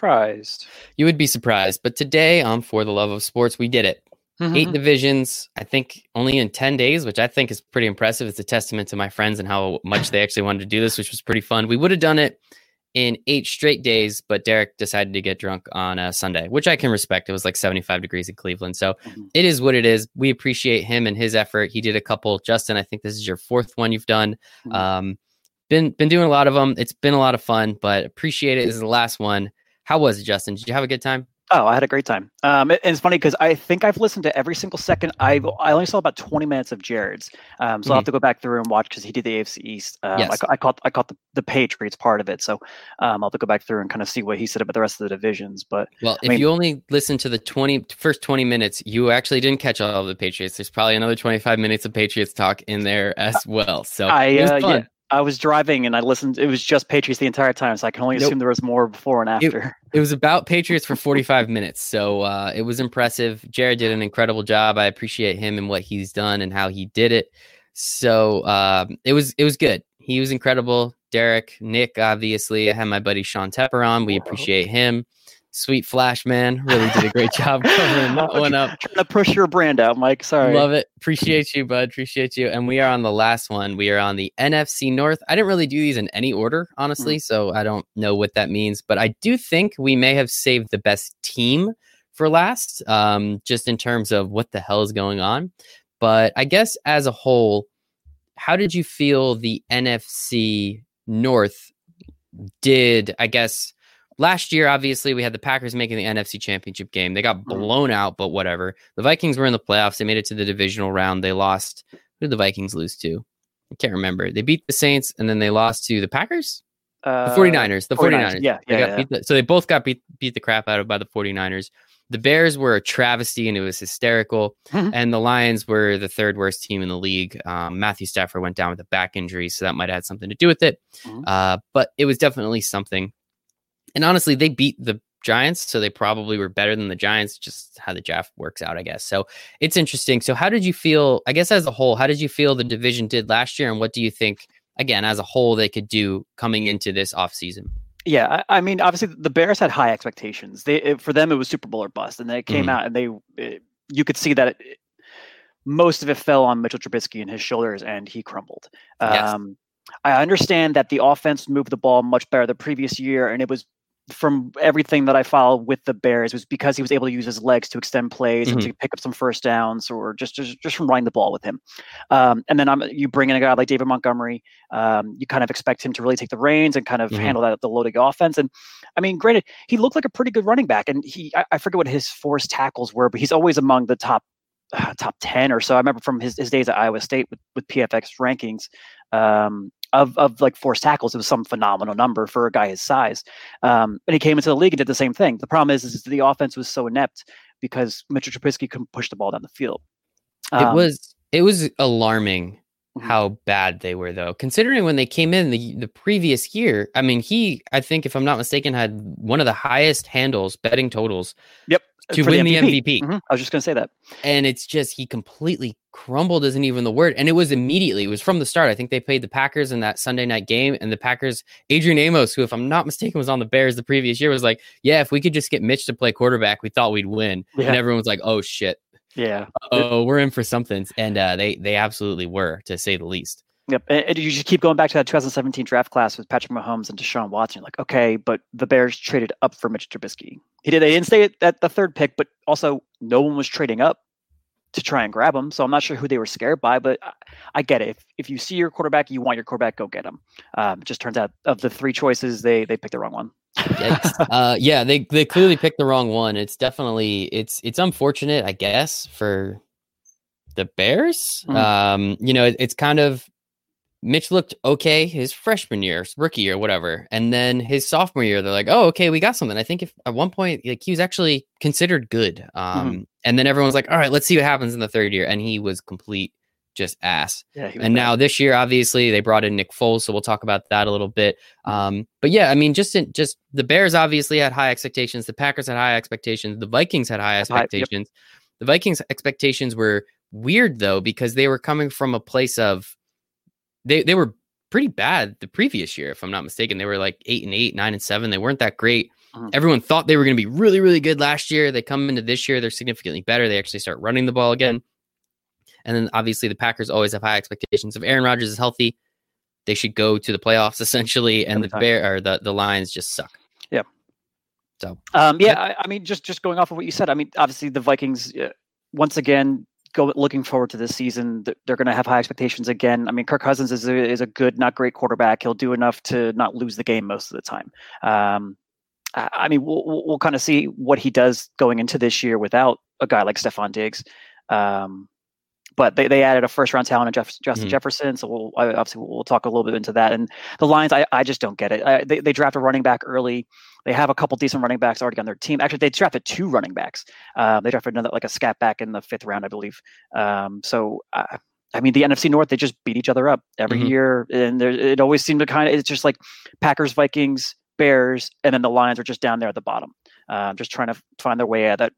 Surprised. You would be surprised. But today on For the Love of Sports, we did it. Mm-hmm. Eight divisions, I think only in 10 days, which I think is pretty impressive. It's a testament to my friends and how much they actually wanted to do this, which was pretty fun. We would have done it in eight straight days, but Derek decided to get drunk on a Sunday, which I can respect. It was like 75 degrees in Cleveland. So Mhm. it is what it is. We appreciate him and his effort. He did a couple. Justin, I think this is your fourth one you've done. Mhm. Um, been been doing a lot of them. It's been a lot of fun, but appreciate it. This is the last one. How was it, Justin? Did you have a good time? Oh, I had a great time. Um, and it's funny because I think I've listened to every single second. I I only saw about twenty minutes of Jared's, um, so I'll have to go back through and watch because he did the AFC East. Um, I, Mm-hmm. Yes. ca- I caught I caught the, the Patriots part of it, so um, I'll have to go back through and kind of see what he said about the rest of the divisions. But Well, I if mean- you only listen to the 20 first 20 minutes, you actually didn't catch all of the Patriots. There's probably another 25 minutes of Patriots talk in there as well. So I uh, yeah, I was driving and I listened. It was just Patriots the entire time, so I can only Nope. assume there was more before and after. It was about Patriots for 45 minutes. So uh, it was impressive. Jared did an incredible job. I appreciate him and what he's done and how he did it. So um, it was it was good. He was incredible. Derek, Nick, obviously. I had my buddy Sean Tepper on. We appreciate him. Sweet Flash man really did a great job covering that one up. Trying to push your brand out, Mike. Sorry. Love it. Appreciate you, bud. Appreciate you. And we are on the last one. We are on the NFC North. I didn't really do these in any order, honestly, so I don't know what that means. But I do think we may have saved the best team for last, um, just in terms of what the hell is going on. But I guess as a whole, how did you feel the NFC North did? I guess last year, obviously, we had the Packers making the NFC Championship game. They got Mhm. blown out, but whatever. The Vikings were in the playoffs. They made it to the divisional round. They lost. Who did the Vikings lose to? I can't remember. They beat the Saints and then they lost to the Packers? The Uh, 49ers. The 49ers, 49ers. yeah, They yeah, got yeah. the- so they both got beat, beat the crap out of by the 49ers. The Bears were a travesty and it was hysterical. Mhm. and the Lions were the third worst team in the league. Um, Matthew Stafford went down with a back injury, so that might have had something to do with it. Mhm. Uh, but it was definitely something. And honestly, they beat the Giants, so they probably were better than the Giants, just how the draft works out, I guess. So it's interesting. So, how did you feel, I guess, as a whole, how did you feel the division did last year? And what do you think, again, as a whole, they could do coming into this offseason? Yeah, I, I mean, obviously the Bears had high expectations. They it, for them it was Super Bowl or bust, and they came Mhm. out and they it, you could see that it, it- most of it fell on Mitchell Trubisky and his shoulders, and he crumbled. Yes. Um, I understand that the offense moved the ball much better the previous year, and it was from everything that I follow with the Bears was because he was able to use his legs to extend plays and to pick up some first downs, or just just, just from running the ball with him. Um, and then I'm, you bring in a guy like David Montgomery. Um, you kind of expect him to really take the reins and kind of Mhm. handle that the loading offense. And I mean, granted, he looked like a pretty good running back, and he I, I forget what his forced tackles were, but he's always among the top uh, top ten or so. I remember from his, his days at Iowa State with with PFX rankings. Um, of, of like forced tackles, it was some phenomenal number for a guy his size. Um, and he came into the league and did the same thing. The problem is, is the offense was so inept because Mitchell Trubisky couldn't push the ball down the field. it Um, was it was alarming Mhm. how bad they were though considering when they came in the the previous year i mean he i think if i'm not mistaken had one of the highest handles betting totals Yep. To win the MVP. Mhm, I was just going to say that. and it's just he completely crumbled isn't even the word and it was immediately it was from the start i think they played the packers in that sunday night game and the packers adrian amos who if i'm not mistaken was on the bears the previous year was like yeah if we could just get mitch to play quarterback we thought we'd win Yeah. and everyone was like oh shit Yeah. oh we're in for something and uh, they they absolutely were to say the least Yep. And, you just keep going back to that 2017 draft class with Patrick Mahomes and Deshaun Watson. Like, okay, but the Bears traded up for Mitch Trubisky. He did. They didn't stay at, the third pick, but also no one was trading up to try and grab him. So I'm not sure who they were scared by, but I, I get it. If, if you see your quarterback, you want your quarterback, go get him. Um, it just turns out of the three choices, they they picked the wrong one. Uh, yeah, they they clearly picked the wrong one. It's definitely it's it's unfortunate, I guess, for the Bears. Mhm. Um, you know, it, it's kind of Mitch looked okay his freshman year, rookie year, whatever, and then his sophomore year, they're like, "Oh, okay, we got something." I think if at one point, like he was actually considered good. Um, and then everyone's like, "All right, let's see what happens in the third year," and he was complete just ass. yeah. And bad. now this year, obviously, they brought in Nick Foles, so we'll talk about that a little bit. Um, but yeah, I mean, just in, just the Bears obviously had high expectations. The Packers had high expectations. The Vikings had high High- yep. expectations. The Vikings' expectations were weird though because they were coming from a place of they they were pretty bad the previous year, if I'm not mistaken. They were like eight and eight, nine and seven. They weren't that great. Mhm. Everyone thought they were going to be really, really good last year. They come into this year, they're significantly better. They actually start running the ball again. And then obviously the Packers always have high expectations. If Aaron Rodgers is healthy, they should go to the playoffs essentially. And Every the time. Bear or the, the Lions just suck. Yeah. So um, yeah. I, I mean, just just going off of what you said, I mean, obviously the Vikings, uh, once again, go looking forward to this season. They're going to have high expectations again. I mean, Kirk Cousins is a, is a good, not great quarterback. He'll do enough to not lose the game most of the time. Um, I, mean, we'll we'll, kind of see what he does going into this year without a guy like Stefon Diggs. Um, but they, they added a first round talent in Jeff, Justin Mhm. Jefferson, so we'll I- obviously we'll, talk a little bit into that. And the Lions, I, I just don't get it. I, they they draft a running back early. They have a couple decent running backs already on their team. Actually, they drafted two running backs. Uh, they drafted another like a scat back in the fifth round, I believe. Um, so uh, I mean, the NFC North they just beat each other up every Mhm. year, and there, it always seemed to kind of it's just like Packers, Vikings, Bears, and then the Lions are just down there at the bottom, uh, just trying to find their way out of,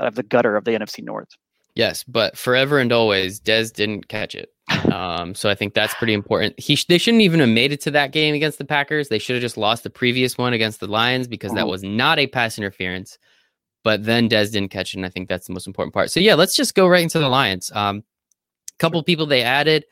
out of the gutter of the NFC North. Yes, but forever and always, Dez didn't catch it. Um, so I think that's pretty important. He sh- they shouldn't even have made it to that game against the Packers. They should have just lost the previous one against the Lions because that Mhm. was not a pass interference. But then Dez didn't catch it, and I think that's the most important part. So yeah, let's just go right into the Lions. Um, couple people they added.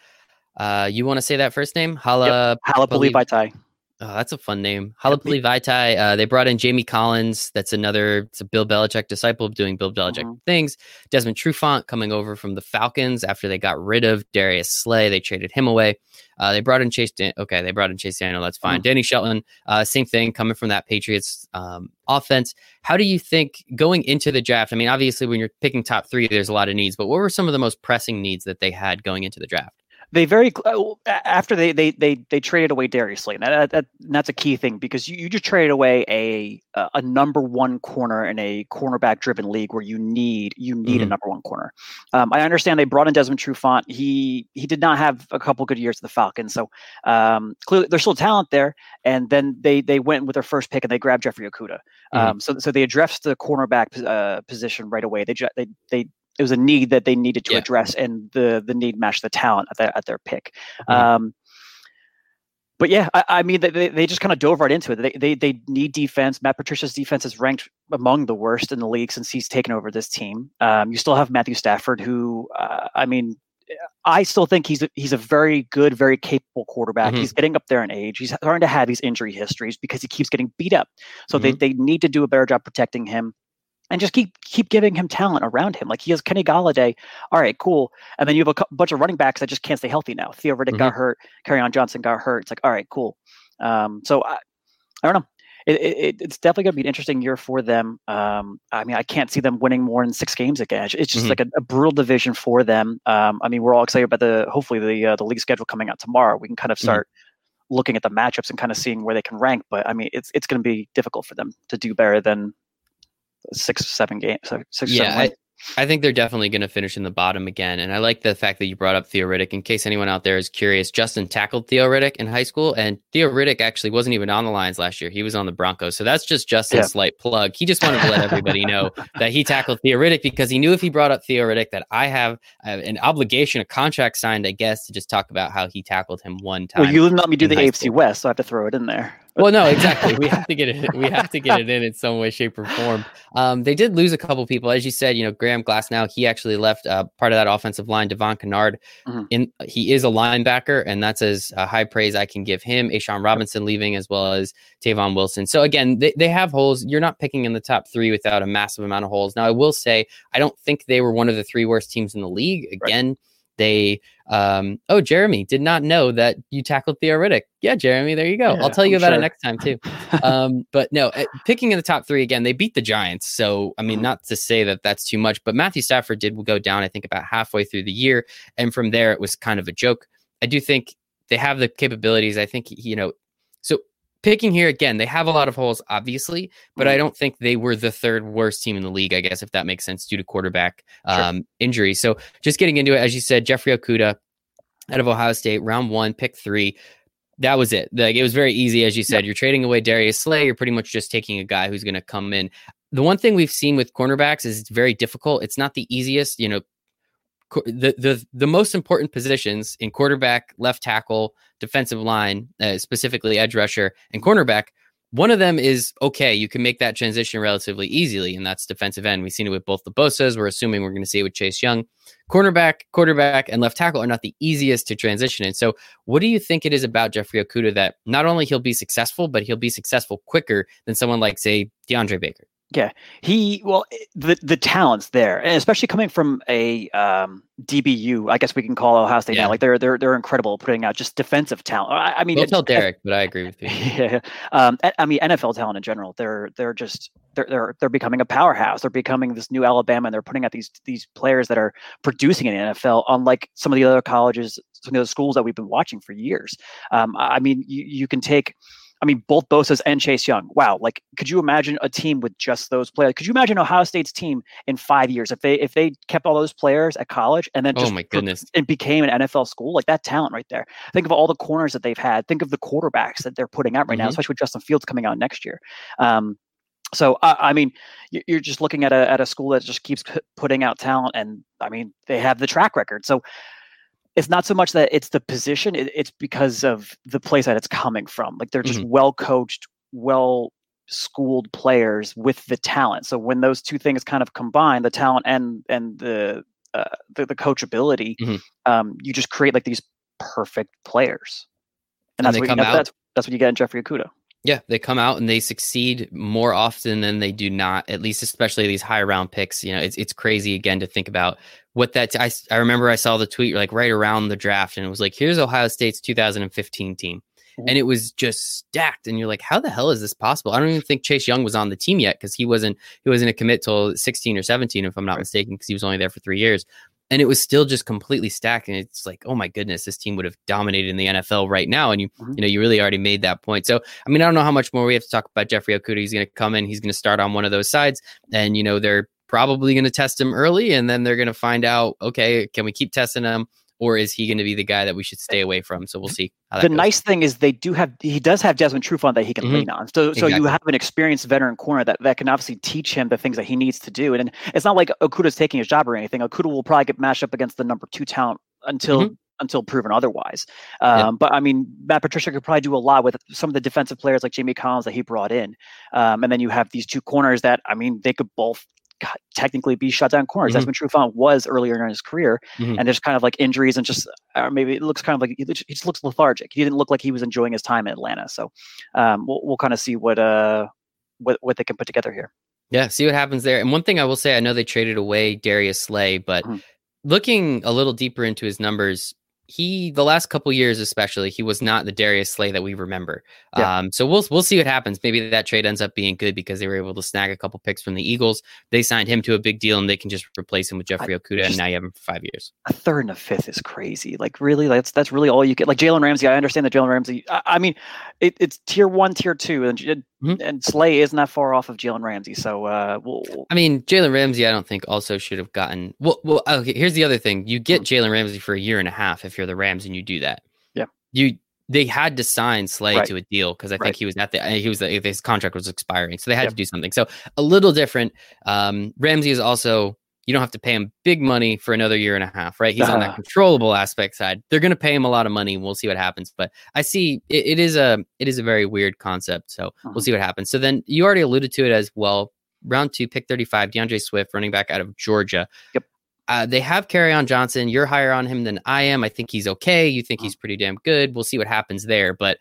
Uh, you want to say that first name? Hala Halapuli Believe- Vaitai. Oh, that's a fun name. Halapuli Vaitai. Uh, they brought in Jamie Collins. That's another it's a Bill Belichick disciple doing Bill Belichick Mhm. things. Desmond Trufant coming over from the Falcons after they got rid of Darius Slay. They traded him away. Uh, they brought in Chase. Dan- okay, they brought in Chase Daniel. That's fine. Danny Shelton. Uh, same thing coming from that Patriots um, offense. How do you think going into the draft? I mean, obviously, when you're picking top three, there's a lot of needs. But what were some of the most pressing needs that they had going into the draft? They very uh, after they they they they traded away Darius Slay. That, that that's a key thing because you, you just traded away a a a number one corner in a cornerback driven league where you need you need a Mhm. number one corner. Um, I understand they brought in Desmond Trufant. He he did not have a couple good years with the Falcons, so um, clearly there's still talent there. And then they they went with their first pick and they grabbed Jeffrey Okudah. Mhm. Um, so so they addressed the cornerback uh, position right away. They they they it was a need that they needed to Yeah. address, and the the need matched the talent at their at their pick. Mhm. Um, but yeah, I, I mean, they, they just kind of dove right into it. They, they they need defense. Matt Patricia's defense is ranked among the worst in the league since he's taken over this team. Um, you still have Matthew Stafford, who uh, I mean, I still think he's a, he's a very good, very capable quarterback. Mhm. He's getting up there in age. He's starting to have these injury histories because he keeps getting beat up. So they, they need to do a better job protecting him and just keep keep giving him talent around him. Like he has Kenny Golladay. All right, cool. And then you have a cou- bunch of running backs that just can't stay healthy now. Theo Riddick got hurt. on Johnson got hurt. It's like, all right, cool. Um, so I, I don't know. It, it, it's definitely going to be an interesting year for them. Um, I mean, I can't see them winning more than six games again. It's- It's just Mhm. like a, a brutal division for them. Um, I mean, we're all excited about the hopefully the uh, the league schedule coming out tomorrow. We can kind of Mhm. start looking at the matchups and kind of seeing where they can rank. But I mean, it's it's going to be difficult for them to do better than six, seven games. Six, Yeah, seven wins. I think they're definitely going to finish in the bottom again. And I like the fact that you brought up Theo Riddick. In case anyone out there is curious, Justin tackled Theo Riddick in high school, and Theo Riddick actually wasn't even on the lines last year. He was on the Broncos. So that's just Justin's Yeah. slight plug. He just wanted to let everybody know that he tackled Theo Riddick because he knew if he brought up Theo Riddick that I have uh, an obligation, a contract signed, I guess, to just talk about how he tackled him one time. well, you didn't let me do the AFC school. West, so I have to throw it in there. Well, no, exactly. We have to get it. We have to get it in in some way, shape, or form. Um, they did lose a couple people, as you said. You know, Graham Glass. Now he actually left uh, part of that offensive line. Devon Kennard. Mhm. In he is a linebacker, and that's as uh, high praise I can give him. A'Shawn Robinson leaving, as well as Tavon Wilson. So again, they, they have holes. You're not picking in the top three without a massive amount of holes. Now, I will say, I don't think they were one of the three worst teams in the league. Again. They um oh Jeremy did not know that you tackled Theo Riddick. Yeah, Jeremy, there you go. Yeah, I'll tell you I'm about it next time too. um, but no, uh, picking in the top three again, they beat the Giants. So I mean, Mhm. not to say that that's too much, but Matthew Stafford did go down. I think about halfway through the year, and from there it was kind of a joke. I do think they have the capabilities. I think you know. Picking here again, they have a lot of holes, obviously, but I don't think they were the third worst team in the league. I guess if that makes sense due to quarterback Sure. um, injury. So just getting into it, as you said, Jeffrey Okudah out of Ohio State, round one, pick three. That was it. Like it was very easy, as you said. You're trading away Darius Slay. You're pretty much just taking a guy who's going to come in. The one thing we've seen with cornerbacks is it's very difficult. It's not the easiest. You know, the the the most important positions in quarterback, left tackle, defensive line, uh, specifically edge rusher and cornerback. One of them is okay. You can make that transition relatively easily, and that's defensive end. We've seen it with both the Bosa's. We're assuming we're going to see it with Chase Young. Cornerback, quarterback, and left tackle are not the easiest to transition in. So, what do you think it is about Jeffrey Okudah that not only he'll be successful, but he'll be successful quicker than someone like, say, DeAndre Baker? Yeah, he well eh, the the talents there, and especially coming from a um, DBU, I guess we can call Ohio State yeah. now. Like they're they're they're incredible putting out just defensive talent. I, I mean, don't tell Derek, but I agree with you. Yeah, um, I mean NFL talent in general. They're they're just they're they're they're becoming a powerhouse. They're becoming this new Alabama, and they're putting out these these players that are producing in the NFL, unlike some of the other colleges, some of the schools that we've been watching for years. Um, I mean, you you can take I mean, both Bosa's and Chase Young. Wow, like could you imagine a team with just those players? Could you imagine Ohio State's team in five years if they if they kept all those players at college and then oh just oh my goodness it became an NFL school? Like that talent right there. Think of all the corners that they've had. Think of the quarterbacks that they're putting out right mm-hmm. now, especially with Justin Fields coming out next year. Um, so uh, I mean, you're just looking at a at a school that just keeps putting out talent, and I mean they have the track record. So it's not so much that it's the position it, it's because of the place that it's coming from. Like they're just mm-hmm. well coached well schooled players with the talent. So when those two things kind of combine the talent and and the uh, the, the coachability mm-hmm. um, you just create like these perfect players. And, and that's what you get, that's, that's what you get in Jeffrey Okudah yeah, they come out and they succeed more often than they do not. At least, especially these high round picks. You know, it's it's crazy again to think about what that. T- I I remember I saw the tweet like right around the draft, and it was like, "Here's Ohio State's 2015 team," and it was just stacked. And you're like, "How the hell is this possible?" I don't even think Chase Young was on the team yet because he wasn't he wasn't a commit till 16 or 17, if I'm not mistaken, because he was only there for three years and it was still just completely stacked. And it's like, oh my goodness, this team would have dominated in the NFL right now. And you, mm-hmm. you know, you really already made that point. So, I mean, I don't know how much more we have to talk about Jeffrey Okudah. He's going to come in, he's going to start on one of those sides, and you know, they're probably going to test him early, and then they're going to find out, okay, can we keep testing him? Or is he going to be the guy that we should stay away from? So we'll see. the goes. nice thing is they do have he does have Desmond Trufant that he can mm-hmm. lean on. So exactly. so you have an experienced veteran corner that, that can obviously teach him the things that he needs to do. And, it's not like Okudah's taking his job or anything. Okudah will probably get matched up against the number two talent until mm-hmm. until proven otherwise. Um, yeah. But I mean, Matt Patricia could probably do a lot with some of the defensive players like Jamie Collins that he brought in. Um, and then you have these two corners that I mean they could both technically be shut down corners. Mm-hmm. That's when Trufant was earlier in his career. Mm-hmm. And there's kind of like injuries and just, or maybe it looks kind of like he just looks lethargic. He didn't look like he was enjoying his time in Atlanta. So um, we'll, we'll kind of see what, uh, what, what they can put together here. Yeah, see what happens there. And one thing I will say, I know they traded away Darius Slay, but mm-hmm. looking a little deeper into his numbers, he the last couple years especially he was not the Darius Slay that we remember. Yeah. Um, so we'll we'll see what happens. Maybe that trade ends up being good because they were able to snag a couple picks from the Eagles. They signed him to a big deal and they can just replace him with Jeffrey Okudah, and now you have him for five years. A third and a fifth is crazy. Like really, that's that's really all you get. Like Jalen Ramsey, I understand that Jalen Ramsey. I, I mean, it, it's tier one, tier two, and mm-hmm. and Slay isn't that far off of Jalen Ramsey. So uh, we'll, I mean, Jalen Ramsey, I don't think also should have gotten. Well, well, okay. Here's the other thing: you get mm-hmm. Jalen Ramsey for a year and a half if you're the Rams and you do that. Yeah. You they had to sign Slay right. to a deal because I right. think he was at the he was his contract was expiring, so they had yep. to do something. So a little different. Um, Ramsey is also you don't have to pay him big money for another year and a half, right? He's uh-huh. on that controllable aspect side. They're going to pay him a lot of money. We'll see what happens. But I see it, it is a it is a very weird concept. So uh-huh. we'll see what happens. So then you already alluded to it as well. Round two, pick thirty five, DeAndre Swift, running back out of Georgia. Yep. Uh, they have Kerryon Johnson. You're higher on him than I am. I think he's okay. You think he's pretty damn good. We'll see what happens there. But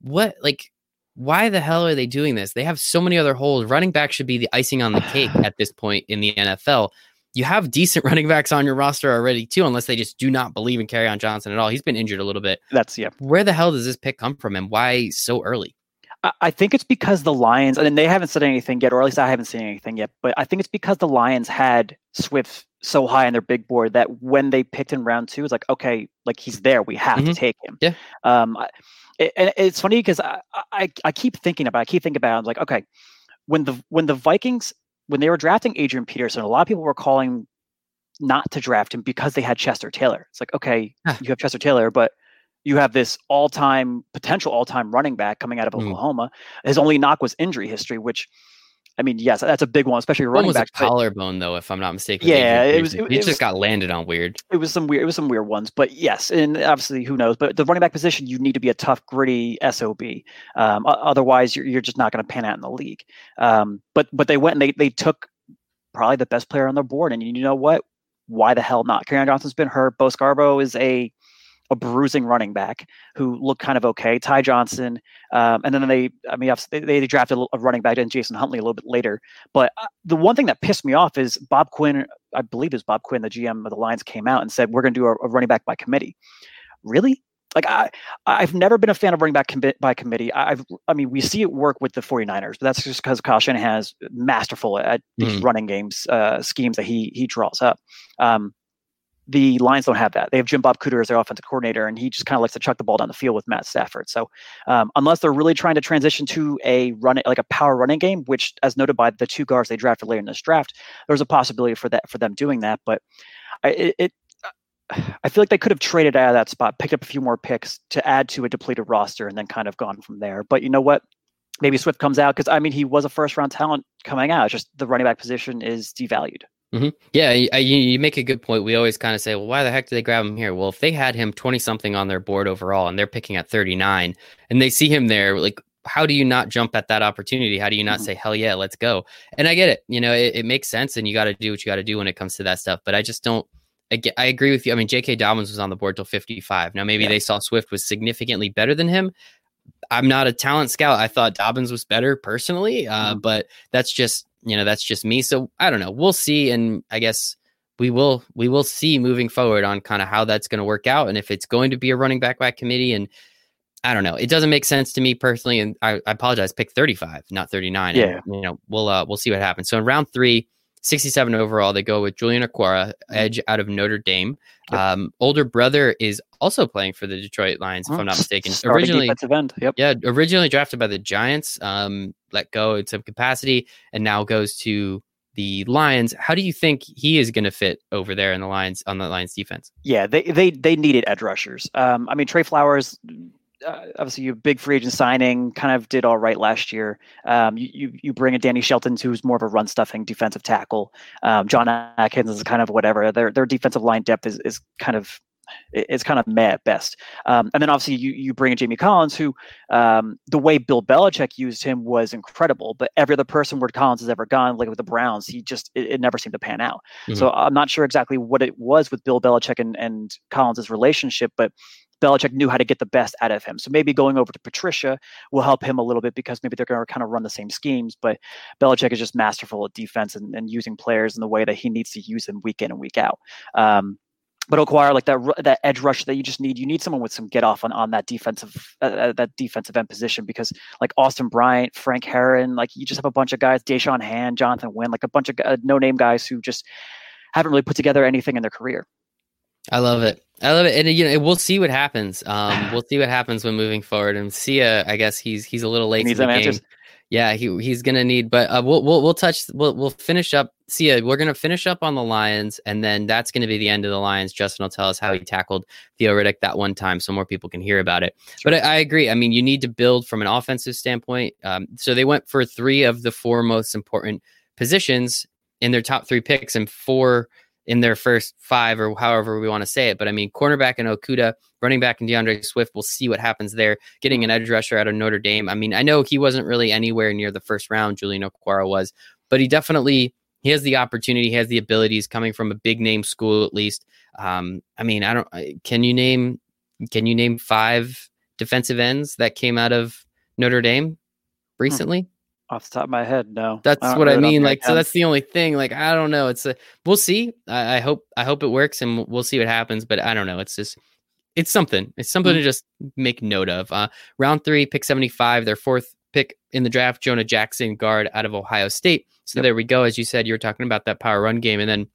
what, like, why the hell are they doing this? They have so many other holes. Running back should be the icing on the cake at this point in the NFL. You have decent running backs on your roster already, too, unless they just do not believe in Kerryon Johnson at all. He's been injured a little bit. That's, yeah. Where the hell does this pick come from and why so early? I think it's because the Lions, and they haven't said anything yet, or at least I haven't seen anything yet, but I think it's because the Lions had Swift so high on their big board that when they picked in round two, it's like, okay, like he's there. We have mm-hmm. to take him. Yeah. Um, it, and it's funny because I, I, I keep thinking about, I keep thinking about, it, I'm like, okay, when the, when the Vikings, when they were drafting Adrian Peterson, a lot of people were calling not to draft him because they had Chester Taylor. It's like, okay, you have Chester Taylor, but you have this all-time potential all-time running back coming out of mm. Oklahoma. His only knock was injury history, which I mean, yes, that's a big one, especially One running was a back. but collarbone, though, if I'm not mistaken. Yeah, it was- it- it just was- got landed on weird. It was some weird. It was some weird ones, but yes, and obviously, who knows? But the running back position, you need to be a tough, gritty sob. Um, otherwise, you're you're just not going to pan out in the league. Um, but but they went and they they took probably the best player on their board, and you know what? Why the hell not? Kerryon Johnson's been hurt. Bo Scarborough is a a bruising running back who looked kind of okay. Ty Johnson, um, and then they, I mean, they, they drafted a running back and Jason Huntley a little bit later. But uh, the one thing that pissed me off is Bob Quinn, I believe is Bob Quinn, the GM of the Lions, came out and said we're going to do a, a running back by committee. Really? Like I, I've never been a fan of running back commi- by committee. I- I've, I mean, we see it work with the 49ers, but that's just because Kyle Shanahan is masterful at these Mhm. running games uh, schemes that he he draws up. Um, the Lions don't have that. They have Jim Bob Cooter as their offensive coordinator, and he just kind of likes to chuck the ball down the field with Matt Stafford. So, um, unless they're really trying to transition to a run, like a power running game, which, as noted by the two guards they drafted later in this draft, there's a possibility for that for them doing that. But I, it, I feel like they could have traded out of that spot, picked up a few more picks to add to a depleted roster, and then kind of gone from there. But you know what? Maybe Swift comes out because I mean he was a first round talent coming out. It's just the running back position is devalued. Yeah, you, you make a good point. We always kind of say, well, why the heck did they grab him here? Well, if they had him 20 something on their board overall and they're picking at 39 and they see him there, like, how do you not jump at that opportunity? How do you not Mhm. say, hell yeah, let's go? And I get it. You know, it, it makes sense and you got to do what you got to do when it comes to that stuff. But I just don't. I, I agree with you. I mean, J.K. Dobbins was on the board till 55. Now, maybe Yeah. they saw Swift was significantly better than him. I'm not a talent scout. I thought Dobbins was better personally, uh, Mhm. but that's just you know that's just me. So I don't know. We'll see, and I guess we will we will see moving forward on kind of how that's going to work out, and if it's going to be a running back back committee. And I don't know. It doesn't make sense to me personally, and I, I apologize. Pick 35, not 39. Yeah. And, you know, we'll uh, we'll see what happens. So in round three. 67 overall. They go with Julian Okwara, edge out of Notre Dame. Yep. Um, older brother is also playing for the Detroit Lions, if Huh. I'm not mistaken. Originally, defensive end. Yep. yeah, originally drafted by the Giants, um, let go in some capacity, and now goes to the Lions. How do you think he is going to fit over there in the Lions on the Lions defense? Yeah, they they they needed edge rushers. Um, I mean Trey Flowers, uh, obviously you big free agent signing, kind of did all right last year. Um, you, you you bring in Danny Shelton, who's more of a run stuffing defensive tackle. Um, John Atkins is kind of whatever. Their their defensive line depth is is kind of it- it's kind of meh at best. Um, and then obviously you you bring in Jamie Collins, who um, the way Bill Belichick used him was incredible. But every other person where Collins has ever gone, like with the Browns, he just it, it never seemed to pan out. So I'm not sure exactly what it was with Bill Belichick and and Collins' relationship, but Belichick knew how to get the best out of him. So maybe going over to Patricia will help him a little bit because maybe they're going to kind of run the same schemes. But Belichick is just masterful at defense and, and using players in the way that he needs to use them week in and week out. Um, but Okwara like that that edge rush that you just need. You need someone with some get off on, on that defensive uh, uh, that defensive end position because like Austin Bryant, Frank Herron, like you just have a bunch of guys, Da'Shawn Hand, Jonathan Wynn, like a bunch of uh, no name guys who just haven't really put together anything in their career. I love it. I love it, and you know we'll see what happens. Um, we'll see what happens when moving forward. And Sia, I guess he's he's a little late to needs the game. answers. Yeah, he he's gonna need, but uh, we'll we'll we'll touch we'll we'll finish up. Sia, we're gonna finish up on the Lions, and then that's gonna be the end of the Lions. Justin will tell us how he tackled Theo Riddick that one time, so more people can hear about it. But I, I agree. I mean, you need to build from an offensive standpoint. Um, so they went for three of the four most important positions in their top three picks, and four in their first five, or however we want to say it. But I mean, cornerback and Okudah, running back and DeAndre Swift. We'll see what happens there. Getting an edge rusher out of Notre Dame. I mean, I know he wasn't really anywhere near the first round. Julian Okwara was, but he definitely he has the opportunity. He has the abilities coming from a big name school at least. Um, I mean, I don't. Can you name? Can you name five defensive ends that came out of Notre Dame recently? Off the top of my head, no. That's don't what I really mean. Like, so that's the only thing. Like, I don't know. It's a we'll see. I, I hope I hope it works, and we'll see what happens. But I don't know. It's just it's something. It's something to just make note of. Uh, round three, pick seventy five, their fourth pick in the draft, Jonah Jackson, guard out of Ohio State. So Yep. there we go. As you said, you were talking about that power run game, and then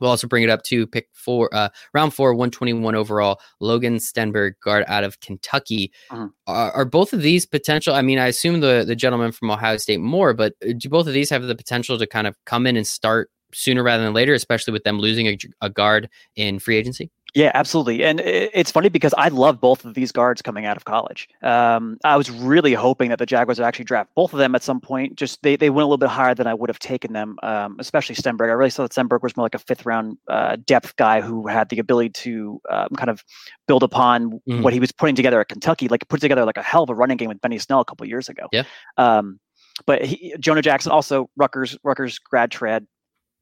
we'll also bring it up to pick four, uh, round four, one twenty one overall, Logan Stenberg, guard out of Kentucky. Mhm. Are, are both of these potential? I mean, I assume the the gentleman from Ohio State more, but uh, do both of these have the potential to kind of come in and start sooner rather than later, especially with them losing a, a guard in free agency? Yeah, absolutely. And it's funny because I love both of these guards coming out of college. Um, I was really hoping that the Jaguars would actually draft both of them at some point. Just they, they went a little bit higher than I would have taken them, um, especially Stenberg. I really thought Stenberg was more like a fifth round uh, depth guy who had the ability to um, kind of build upon mm. what he was putting together at Kentucky, like put together like a hell of a running game with Benny Snell a couple years ago. Yeah. Um, but he, Jonah Jackson also Rutgers Rutgers grad trad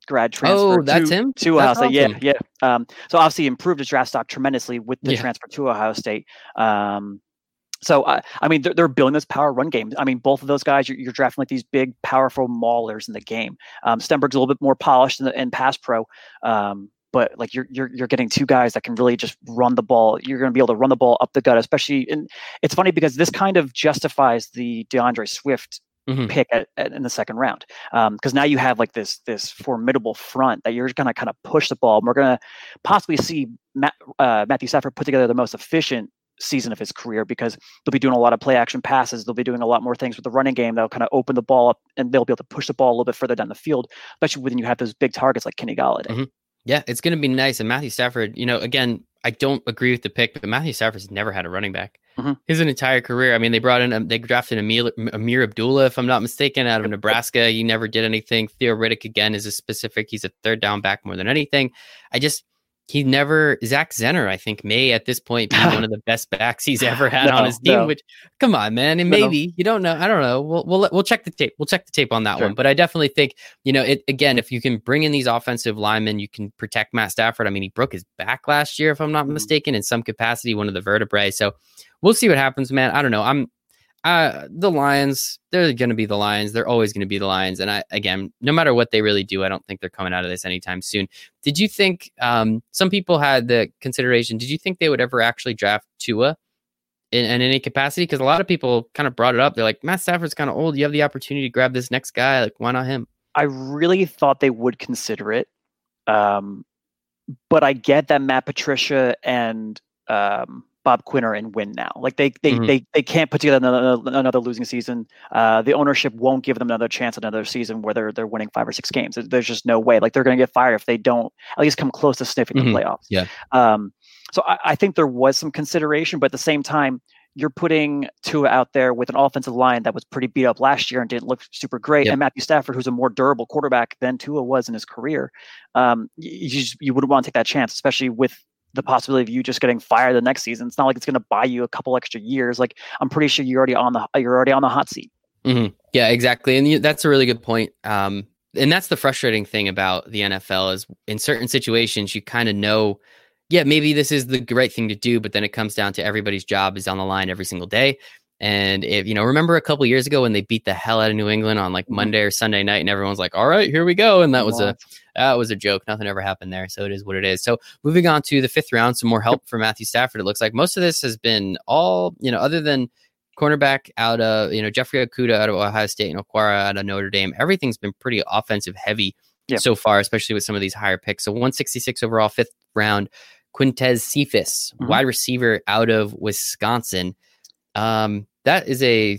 grad transfer. Oh, that's to, him to Ohio State. Yeah, yeah. Um, so obviously improved his draft stock tremendously with the yeah. transfer to Ohio State. Um, so uh, I mean, they're, they're, building this power run game. I mean, both of those guys, you're, you're drafting like these big, powerful maulers in the game. Um, Stenberg's a little bit more polished in, the, in pass pro. Um, but like you're you're you're getting two guys that can really just run the ball. You're going to be able to run the ball up the gut, especially. And it's funny because this kind of justifies the DeAndre Swift mm-hmm. pick at, at, in the second round because um, now you have like this this formidable front that you're going to kind of push the ball. And we're going to possibly see Matt, uh, Matthew Stafford put together the most efficient season of his career because they'll be doing a lot of play action passes. They'll be doing a lot more things with the running game. They'll kind of open the ball up and they'll be able to push the ball a little bit further down the field, especially when you have those big targets like Kenny Golladay. Mm-hmm. Yeah, it's going to be nice. And Matthew Stafford, you know, again, I don't agree with the pick, but Matthew Stafford's never had a running back mm-hmm. his entire career. I mean, they brought in, um, they drafted Amir, Ameer Abdullah, if I'm not mistaken, out of Nebraska. He never did anything. Theo Riddick, again, is a specific, he's a third down back more than anything. I just, he never Zach Zenner, I think, may at this point be one of the best backs he's ever had no, on his team. No. Which, come on, man, and maybe no. you don't know. I don't know. We'll we'll we'll check the tape. We'll check the tape on that sure. one. But I definitely think you know it again. If you can bring in these offensive linemen, you can protect Matt Stafford. I mean, he broke his back last year, if I'm not mm-hmm. mistaken, in some capacity, one of the vertebrae. So we'll see what happens, man. I don't know. I'm uh, the Lions, they're going to be the Lions. They're always going to be the Lions. And I, again, no matter what they really do, I don't think they're coming out of this anytime soon. Did you think um, some people had the consideration? Did you think they would ever actually draft Tua in, in any capacity? Because a lot of people kind of brought it up. They're like, Matt Stafford's kind of old. You have the opportunity to grab this next guy. Like, why not him? I really thought they would consider it. Um, but I get that Matt Patricia and um, Bob Quinn are in win now. Like they they mm-hmm. they, they can't put together another, another losing season. Uh, the ownership won't give them another chance another season where they're they're winning five or six games. There's just no way. Like they're going to get fired if they don't at least come close to sniffing mm-hmm. the playoffs. Yeah. Um. So I, I think there was some consideration, but at the same time, you're putting Tua out there with an offensive line that was pretty beat up last year and didn't look super great, yep. and Matthew Stafford, who's a more durable quarterback than Tua was in his career. Um, you, just, you wouldn't want to take that chance, especially with the possibility of you just getting fired the next season. It's not like it's going to buy you a couple extra years. Like I'm pretty sure you're already on the you're already on the hot seat. Mm-hmm. Yeah, exactly, and that's a really good point. Um, and that's the frustrating thing about the NFL is in certain situations you kind of know, yeah, maybe this is the right thing to do, but then it comes down to everybody's job is on the line every single day. And if you know, remember a couple years ago when they beat the hell out of New England on like mm-hmm. Monday or Sunday night, and everyone's like, "All right, here we go," and that was a that was a joke. Nothing ever happened there, so it is what it is. So moving on to the fifth round, some more help for Matthew Stafford. It looks like most of this has been all you know, other than cornerback out of you know Jeffrey Okudah out of Ohio State and Okwara out of Notre Dame. Everything's been pretty offensive heavy so far, especially with some of these higher picks. So 166 overall, fifth round. Quintez Cephus, mm-hmm. wide receiver out of Wisconsin. Um, that is a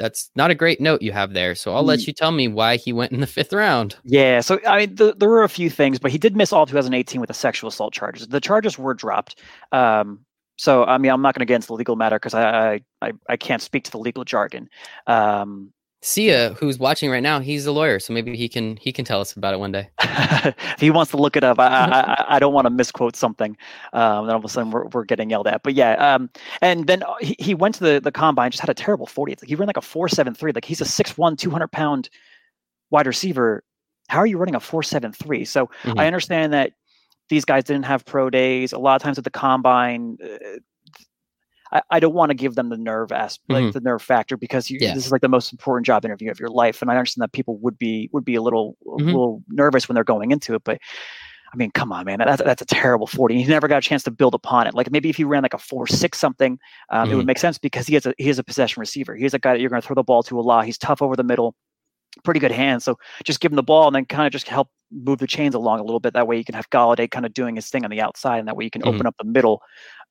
that's not a great note you have there. So I'll let mm. you tell me why he went in the fifth round. Yeah. So I mean, the, there were a few things, but he did miss all 2018 with the sexual assault charges. The charges were dropped. Um, so I mean, I'm not going to get into the legal matter because I, I I can't speak to the legal jargon. Um, Sia, who's watching right now, he's a lawyer, so maybe he can he can tell us about it one day. if he wants to look it up, I I, I don't want to misquote something. Um, then all of a sudden we're, we're getting yelled at. But yeah, um, and then uh, he, he went to the, the combine, just had a terrible forty. Like he ran like a four seven three. Like he's a 6'1", 200 pound wide receiver. How are you running a four seven three? So mm-hmm. I understand that these guys didn't have pro days. A lot of times at the combine, uh, I, I don't want to give them the nerve aspect, like mm-hmm. the nerve factor, because you, yeah. this is like the most important job interview of your life, and I understand that people would be would be a little mm-hmm. a little nervous when they're going into it, but. I mean, come on, man. That's, that's a terrible 40. He never got a chance to build upon it. Like maybe if he ran like a four six something, um, mm-hmm. it would mm-hmm. make sense because he has a he has a possession receiver. He's a guy that you're going to throw the ball to a lot. He's tough over the middle, pretty good hands. So just give him the ball and then kind of just help move the chains along a little bit. That way you can have Golladay kind of doing his thing on the outside, and that way you can mm-hmm. open up the middle,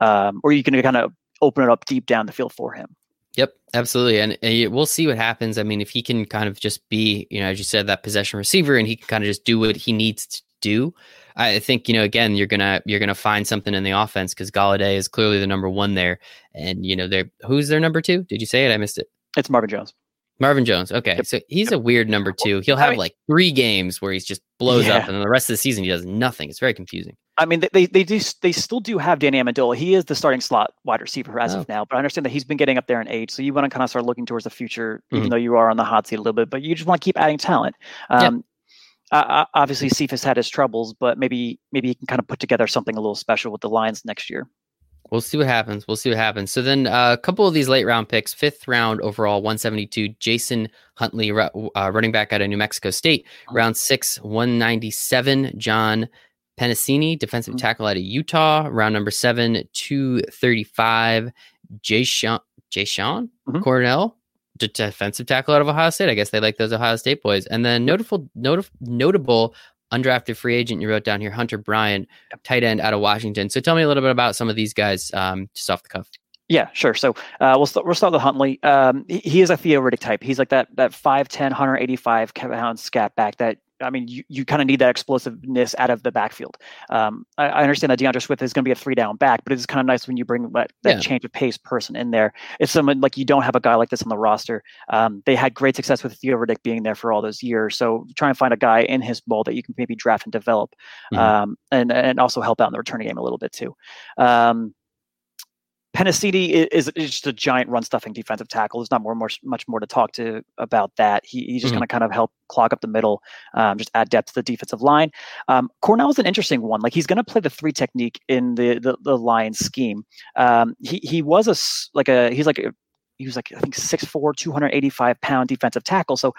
um, or you can kind of open it up deep down the field for him. Yep, absolutely, and, and, we'll see what happens. I mean, if he can kind of just be, you know, as you said, that possession receiver, and he can kind of just do what he needs to do, I think you know, again, you're gonna you're gonna find something in the offense because Golladay is clearly the number one there, and you know, they're who's their number two? Did you say it? I missed it. It's Marvin Jones. Marvin Jones. Okay. Yep. So he's a weird number two. He'll have I mean, like three games where he's just blows yeah. up and then the rest of the season he does nothing. It's very confusing. I mean, they they do they still do have Danny Amendola. He is the starting slot wide receiver as oh. of now, but I understand that he's been getting up there in age. So you want to kind of start looking towards the future, mm-hmm. even though you are on the hot seat a little bit. But you just want to keep adding talent. Um, yeah. uh, obviously, Cephus had his troubles, but maybe maybe he can kind of put together something a little special with the Lions next year. We'll see what happens. We'll see what happens. So then uh, a couple of these late round picks, fifth round overall, 172, Jason Huntley, uh, running back out of New Mexico State. Round six, 197, John Penisini, defensive mm-hmm. tackle out of Utah. Round number seven, 235, Jashon, Jay Sean mm-hmm. Cornell, defensive tackle out of Ohio State. I guess they like those Ohio State boys. And then notable, not- notable undrafted free agent you wrote down here, Hunter Bryant, tight end out of Washington. So tell me a little bit about some of these guys um, just off the cuff. Yeah, sure. So uh, we'll start. We'll start with Huntley. Um, he, he, is a Theo Riddick type. He's like that that 5'10", 185 pound scat back that I mean, you, you kind of need that explosiveness out of the backfield. Um, I, I, understand that DeAndre Swift is going to be a three down back, but it's kind of nice when you bring that, that yeah. change of pace person in there. It's someone like you don't have a guy like this on the roster. Um, they had great success with Theo Riddick being there for all those years. So try and find a guy in his mold that you can maybe draft and develop, mm-hmm. um, and and also help out in the returning game a little bit too. Um, Penisini is, is, just a giant run stuffing defensive tackle. There's not more, more much more to talk to about that. He, he's just mm-hmm. going to kind of help clog up the middle, um, just add depth to the defensive line. Um, Cornell is an interesting one. Like he's going to play the three technique in the the, the Lions scheme. Um, he he was a like a he's like a he was like I think 6'4", 285 pound defensive tackle. So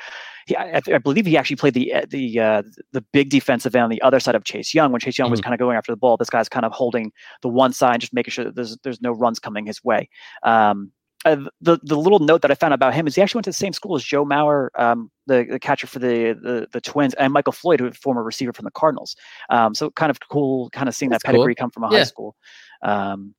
he, I, I, believe he actually played the the uh, the big defensive end on the other side of Chase Young when Chase Young mm-hmm. was kind of going after the ball. This guy's kind of holding the one side, just making sure that there's there's no runs coming his way. Um, uh, the the little note that I found about him is he actually went to the same school as Joe Mauer, um, the, the catcher for the, the the Twins, and Michael Floyd, who was a former receiver from the Cardinals. Um, so kind of cool, kind of seeing That's that pedigree cool. come from a yeah. high school. Um,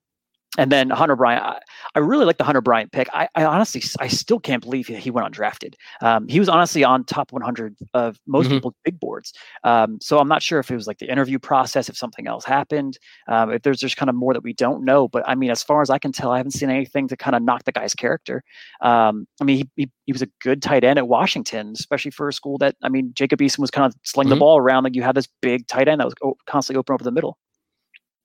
and then Hunter Bryant, I, I, really like the Hunter Bryant pick. I, I, honestly, I still can't believe he, went undrafted. Um, he was honestly on top 100 of most mm-hmm. people's big boards. Um, so I'm not sure if it was like the interview process, if something else happened, um, if there's just kind of more that we don't know. But I mean, as far as I can tell, I haven't seen anything to kind of knock the guy's character. Um, I mean, he, he, he, was a good tight end at Washington, especially for a school that, I mean, Jacob Eason was kind of slinging mm-hmm. the ball around. Like you had this big tight end that was constantly open over the middle.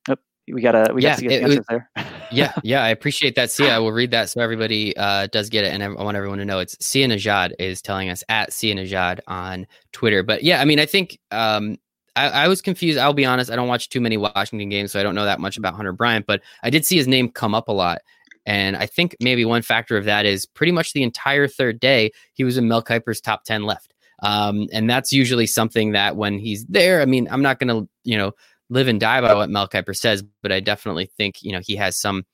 Yep. We gotta, we yeah, got to get the answers there yeah, yeah, I appreciate that. See, I will read that so everybody uh, does get it, and I want everyone to know it's Sia Nejad is telling us at Sia Nejad on Twitter. But yeah, I mean, I think um, I, I, was confused. I'll be honest, I don't watch too many Washington games, so I don't know that much about Hunter Bryant. But I did see his name come up a lot, and I think maybe one factor of that is pretty much the entire third day he was in Mel Kiper's top ten left. Um, and that's usually something that when he's there, I mean, I'm not going to, you know, live and die by what Mel Kiper says, but I definitely think you know he has some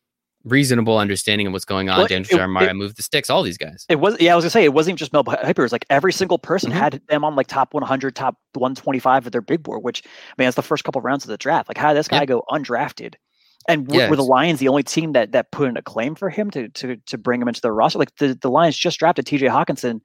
reasonable understanding of what's going on. Well, Dan Jeremiah moved the sticks, all these guys. It was yeah, I was gonna say it wasn't just Mel Kiper. It was like every single person mm-hmm. had them on like top 100, top 125 of their big board. Which I mean, it's the first couple of rounds of the draft. Like, how did this guy go undrafted? And were, yes. were, the Lions the only team that that put in a claim for him to to to bring him into the roster? Like the, the Lions just drafted T.J. Hockenson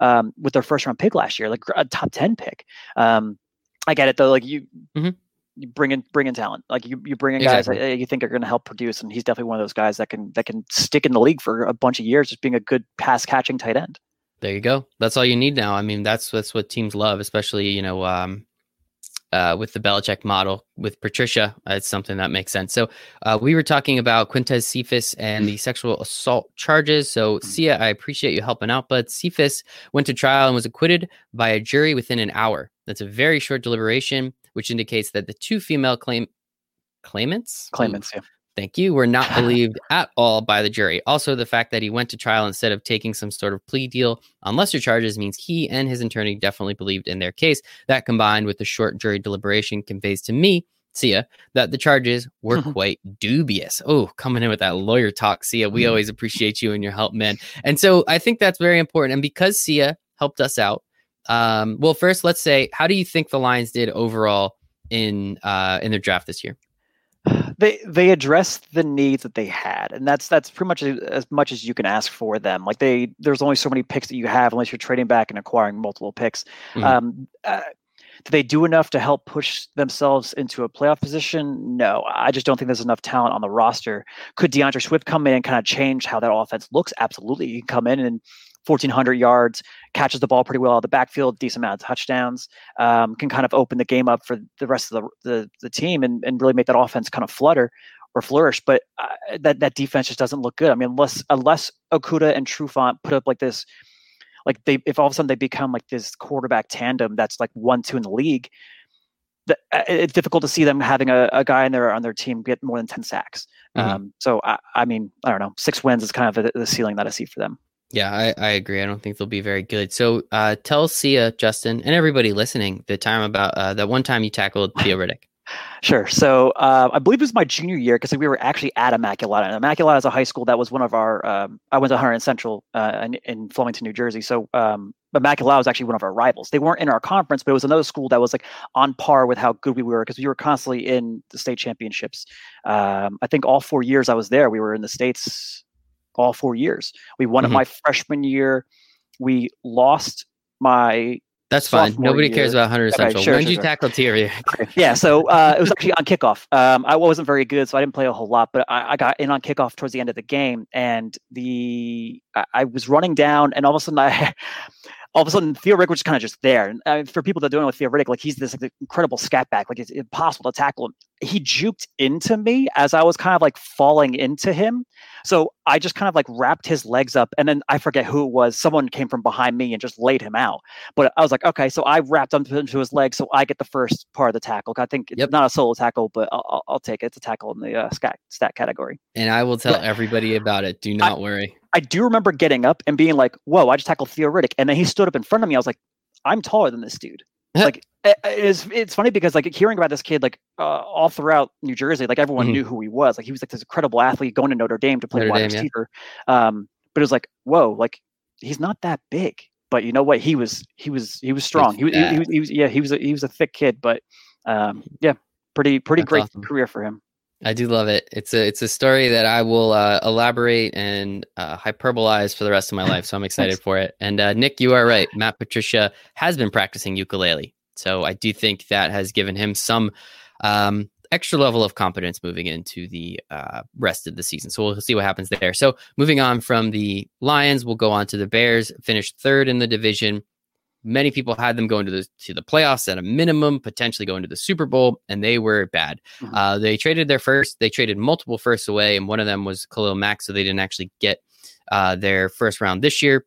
um, with their first round pick last year, like a top ten pick. Um, I get it though. Like you, mm-hmm you bring in bring in talent. Like you you bring in exactly. guys that you think are going to help produce, and he's definitely one of those guys that can that can stick in the league for a bunch of years, just being a good pass catching tight end. There you go. That's all you need now. I mean, that's that's what teams love, especially you know um, uh, with the Belichick model with Patricia. Uh, it's something that makes sense. So uh, we were talking about Quintez Cephus and the sexual assault charges. So mm. Sia, I appreciate you helping out, but Cephus went to trial and was acquitted by a jury within an hour. That's a very short deliberation which indicates that the two female claim claimants claimants yeah. Thank you. Were not believed at all by the jury. Also, the fact that he went to trial instead of taking some sort of plea deal on lesser charges means he and his attorney definitely believed in their case. That combined with the short jury deliberation conveys to me, Sia, that the charges were quite dubious. Oh, coming in with that lawyer talk, Sia. We mm-hmm. always appreciate you and your help, man. And so I think that's very important. And because Sia helped us out, um, well, first, let's say, how do you think the Lions did overall in uh, in their draft this year? they they addressed the needs that they had, and that's that's pretty much as much as you can ask for them. Like they, there's only so many picks that you have unless you're trading back and acquiring multiple picks. Mm-hmm. Um, uh, did they do enough to help push themselves into a playoff position? No, I just don't think there's enough talent on the roster. Could DeAndre Swift come in and kind of change how that offense looks? Absolutely, he can come in and 1,400 yards, catches the ball pretty well out of the backfield, decent amount of touchdowns, um, can kind of open the game up for the rest of the, the, the team and, and really make that offense kind of flutter or flourish. But uh, that that defense just doesn't look good. I mean, unless unless Okudah and Trufant put up like this, like they if all of a sudden they become like this quarterback tandem that's like one two in the league. The, uh, it's difficult to see them having a, a guy in their on their team get more than ten sacks. Mm-hmm. Um, so I, I mean, I don't know. Six wins is kind of the, the ceiling that I see for them. Yeah, I, I agree. I don't think they'll be very good. So uh, tell Sia, Justin, and everybody listening the time about uh, that one time you tackled Theo Riddick. Sure. So uh, I believe it was my junior year because we were actually at Immaculata. And Immaculata is a high school that was one of our. Um, I went to Hunterdon Central uh, in, in, Flemington, New Jersey. So um, Immaculata was actually one of our rivals. They weren't in our conference, but it was another school that was like on par with how good we were because we were constantly in the state championships. Um, I think all four years I was there, we were in the states all four years. We won mm-hmm. it my freshman year. We lost my that's fine. Nobody year. cares about Hunter okay, Central. Sure, when did sure, you sure. tackle Thierry? yeah, so uh, it was actually on kickoff. Um, I wasn't very good, so I didn't play a whole lot. But I, I, got in on kickoff towards the end of the game, and the I, I was running down, and all of a sudden I all of a sudden Theo Riddick was kind of just there. And uh, for people that don't know with Theo Riddick, like he's this like, incredible scat back, like it's impossible to tackle him. He juked into me as I was kind of like falling into him. So I just kind of like wrapped his legs up, and then I forget who it was. Someone came from behind me and just laid him out. But I was like, okay, so I wrapped up into his legs, so I get the first part of the tackle. I think it's yep. not a solo tackle, but I'll, I'll, take it. It's a tackle in the uh, stat, stat category. And I will tell everybody about it. Do not I, worry. I do remember getting up and being like, "Whoa!" I just tackled Theo Riddick, and then he stood up in front of me. I was like, "I'm taller than this dude." like it's it's funny because like hearing about this kid like uh, all throughout New Jersey, like everyone mm-hmm. knew who he was. Like he was like this incredible athlete going to Notre Dame to play Notre wide Dame, receiver. Yeah. Um, but it was like, whoa, like he's not that big. But you know what? He was he was he was strong. He was, he, he, was, he was yeah he was a, he was a thick kid. But um, yeah, pretty pretty That's great awesome. career for him. I do love it. It's a it's a story that I will uh, elaborate and uh, hyperbolize for the rest of my life. So I'm excited for it. And uh, Nick, you are right. Matt Patricia has been practicing ukulele, so I do think that has given him some um, extra level of confidence moving into the uh, rest of the season. So we'll see what happens there. So moving on from the Lions, we'll go on to the Bears. Finished third in the division. Many people had them going to the to the playoffs at a minimum, potentially going to the Super Bowl, and they were bad. Mm-hmm. Uh, they traded their first. They traded multiple firsts away, and one of them was Khalil Mack, so they didn't actually get uh, their first round this year.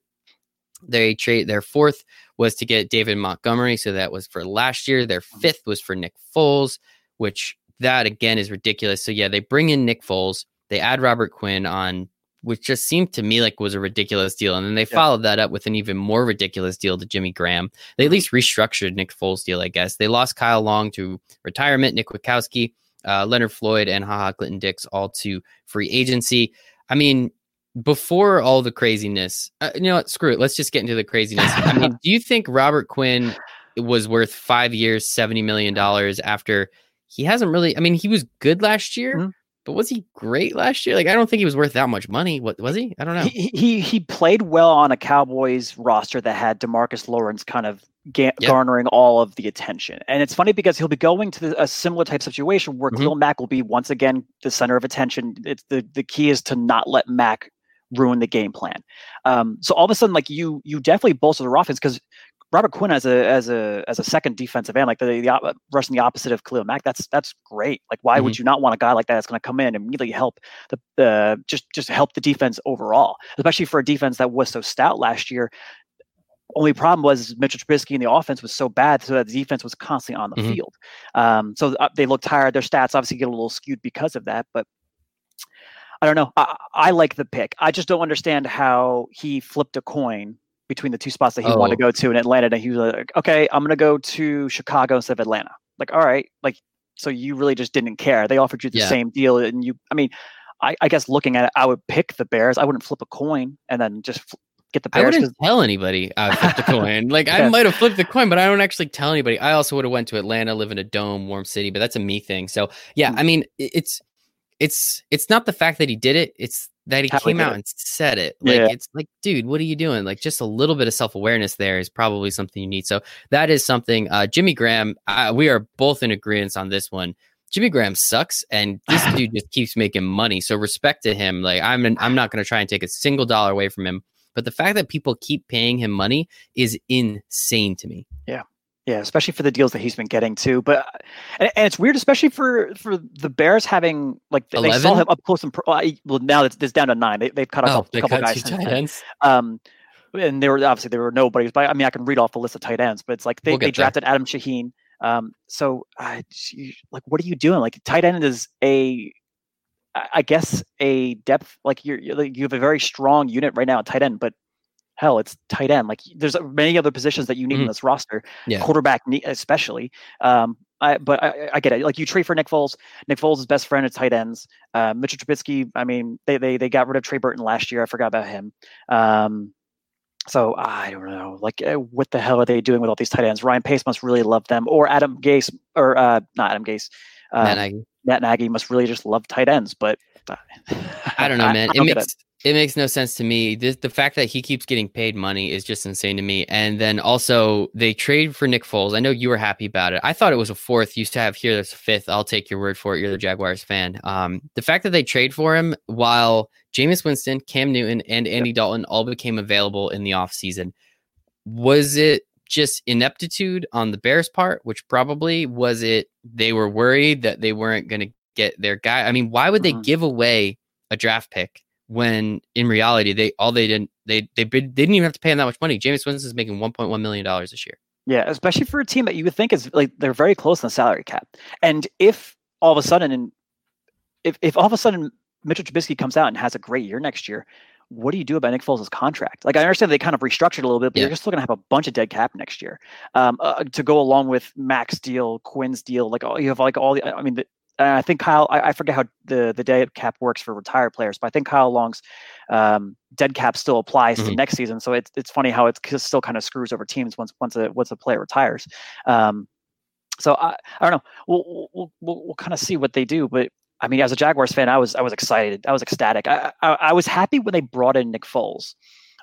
They trade their fourth was to get David Montgomery, so that was for last year. Their mm-hmm. fifth was for Nick Foles, which that again is ridiculous. So yeah, they bring in Nick Foles. They add Robert Quinn on which just seemed to me like was a ridiculous deal. And then they yeah. followed that up with an even more ridiculous deal to Jimmy Graham. They at least restructured Nick Foles' deal, I guess. They lost Kyle Long to retirement, Nick Kwiatkowski, uh, Leonard Floyd, and HaHa Clinton Dix all to free agency. I mean, before all the craziness, uh, you know what? Screw it. Let's just get into the craziness. I mean, do you think Robert Quinn was worth five years, $70 million after he hasn't really? I mean, he was good last year. Mm-hmm but was he great last year? Like, I don't think he was worth that much money. What was he? I don't know. He he, he played well on a Cowboys roster that had Demarcus Lawrence kind of ga- yep. garnering all of the attention. And it's funny because he'll be going to the, a similar type situation where mm-hmm. Khalil Mack will be once again the center of attention. It's the the key is to not let Mack ruin the game plan. Um, so all of a sudden, like you you definitely bolster the offense because Robert Quinn as a as a as a second defensive end, like the, the rushing the opposite of Khalil Mack, that's that's great. Like, why mm-hmm. would you not want a guy like that that's going to come in and immediately help the the just just help the defense overall, especially for a defense that was so stout last year. Only problem was Mitchell Trubisky and the offense was so bad, so that the defense was constantly on the mm-hmm. field. Um, so uh, they look tired. Their stats obviously get a little skewed because of that, but I don't know. I, I like the pick. I just don't understand how he flipped a coin between the two spots that he oh. wanted to oh. go to in Atlanta. And he was like, okay, I'm going to go to Chicago instead of Atlanta. Like, all right. Like, so you really just didn't care. They offered you the yeah. same deal. And you, I mean, I, I, guess looking at it, I would pick the Bears. I wouldn't flip a coin and then just get the Bears. I wouldn't tell anybody I flipped the coin. Like I might have flipped the coin, but I don't actually tell anybody. I also would have went to Atlanta, live in a dome, warm city, but that's a me thing. So yeah, Mm. I mean, it's it's it's not the fact that he did it; it's that he How came out it. and said it. Like Yeah. it's like, dude, what are you doing? Like just a little bit of self awareness there is probably something you need. So that is something. Uh, Jimmy Graham, uh, we are both in agreement on this one. Jimmy Graham sucks, and this dude just keeps making money. So respect to him. Like I'm, I'm not going to try and take a single dollar away from him. But the fact that people keep paying him money is insane to me. Yeah, especially for the deals that he's been getting too. But and, and it's weird, especially for for the Bears having like they, they saw him up close and pro- uh, well now it's, it's down to nine. They they've cut a Oh, couple, they couple guys. tight ends. Um, and there were obviously there were nobodies, but I mean I can read off the list of tight ends. But it's like they, We'll they get there. drafted Adam Shaheen. Um, so I like what are you doing? Like tight end is a I guess a depth like you're, you're like, you have a very strong unit right now at tight end, but hell, it's tight end. Like there's many other positions that you need in Mhm. this roster, Yeah. quarterback especially. Um, I, but I, I get it. Like you trade for Nick Foles. Nick Foles' is best friend at tight ends. Uh, Mitchell Trubisky. I mean, they they they got rid of Trey Burton last year. I forgot about him. Um, so I don't know. Like, uh, what the hell are they doing with all these tight ends? Ryan Pace must really love them, or Adam Gase, or uh, not Adam Gase. Um, Matt Nagy. Matt Nagy must really just love tight ends. But uh, I don't know, man. it don't get makes it. Makes no sense to me. This, the fact that he keeps getting paid money is just insane to me. And then also they trade for Nick Foles. I know you were happy about it. I thought it was a fourth. Used to have here that's a fifth. I'll take your word for it. You're the Jaguars fan. Um, the fact that they trade for him while Jameis Winston, Cam Newton, and Andy Dalton all became available in the offseason, was it just ineptitude on the Bears' part, which probably was it they were worried that they weren't going to get their guy. I mean, why would they Mhm. give away a draft pick when in reality they all they didn't they they, bid, they didn't even have to pay him that much money. Jameis Winston is making 1.1 million dollars this year. Yeah, especially for a team that you would think is like they're very close on the salary cap. And if all of a sudden, and if if all of a sudden Mitchell Trubisky comes out and has a great year next year, what do you do about Nick Foles' contract? Like I understand they kind of restructured a little bit, but Yeah. you're still going to have a bunch of dead cap next year um, uh, to go along with Mack's deal, Quinn's deal. Like all, you have like all the. I mean, the, I think Kyle. I, I forget how the the dead cap works for retired players, but I think Kyle Long's um, dead cap still applies to Mhm. next season. So it's it's funny how it still kind of screws over teams once once a once a player retires. Um, so I, I don't know. We'll we'll we'll, we'll kind of see what they do, but I mean, as a Jaguars fan, I was I was excited. I was ecstatic. I, I I was happy when they brought in Nick Foles.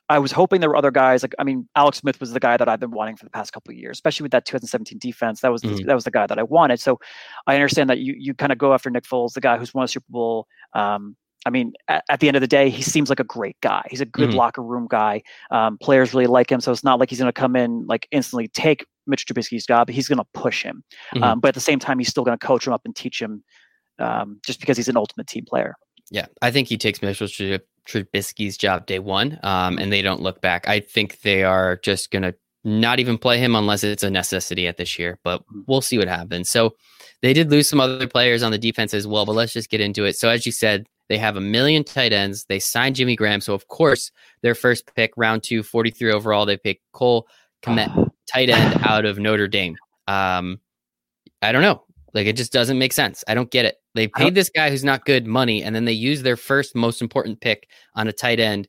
I was hoping there were other guys. Like I mean, Alex Smith was the guy that I've been wanting for the past couple of years, especially with that 2017 defense. That was the, Mhm. that was the guy that I wanted. So I understand that you you kind of go after Nick Foles, the guy who's won a Super Bowl. Um, I mean, at, at the end of the day, he seems like a great guy. He's a good Mhm. locker room guy. Um, players really like him, so it's not like he's going to come in like instantly take Mitch Trubisky's job. He's going to push him, Mhm. um, but at the same time, he's still going to coach him up and teach him, um, just because he's an ultimate team player. Yeah, I think he takes Mitchell Trub- Trubisky's job day one, um, and they don't look back. I think they are just gonna not even play him unless it's a necessity at this year. But we'll see what happens. So they did lose some other players on the defense as well. But let's just get into it. So as you said, they have a million tight ends. They signed Jimmy Graham, so of course their first pick, round two, 43 overall, they pick Cole Kmet, tight end out of Notre Dame. Um, I don't know. Like it just doesn't make sense. I don't get it. They paid this guy who's not good money, and then they use their first most important pick on a tight end.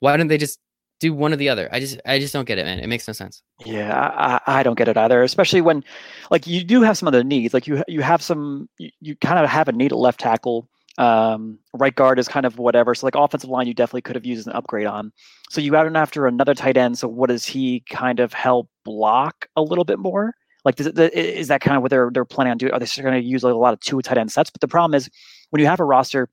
Why don't they just do one or the other? I just I just don't get it, man. It makes no sense. Yeah, I, I don't get it either. Especially when, like, you do have some other needs. Like you you have some you, you kind of have a need at left tackle. Um, right guard is kind of whatever. So like offensive line, you definitely could have used an upgrade on. So you out after another tight end. So what does he kind of help block a little bit more? Like, does it, is that kind of what they're they're planning on doing? Are they still going to use like, a lot of two tight end sets? But the problem is when you have a roster.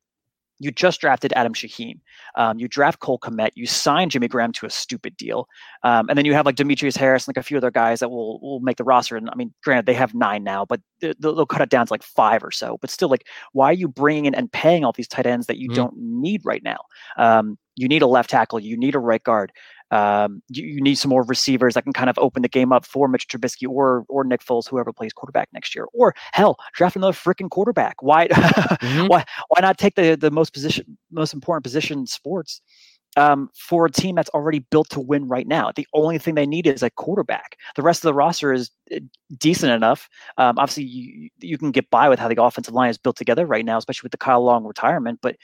You just drafted Adam Shaheen. Um, you draft Cole Kmet. You sign Jimmy Graham to a stupid deal. Um, and then you have like Demetrius Harris and like a few other guys that will will make the roster. And I mean, granted, they have nine now, but they- they'll, they'll cut it down to like five or so. But still, like, why are you bringing in and paying all these tight ends that you Mhm. don't need right now? Um, you need a left tackle. You need a right guard. Um, you, you need some more receivers that can kind of open the game up for Mitch Trubisky or or Nick Foles, whoever plays quarterback next year. Or hell, draft another freaking quarterback. Why Mhm. why why not take the the most position most important position in sports um, for a team that's already built to win right now. The only thing they need is a quarterback. The rest of the roster is uh, decent enough. Um, obviously, you you can get by with how the offensive line is built together right now, especially with the Kyle Long retirement. But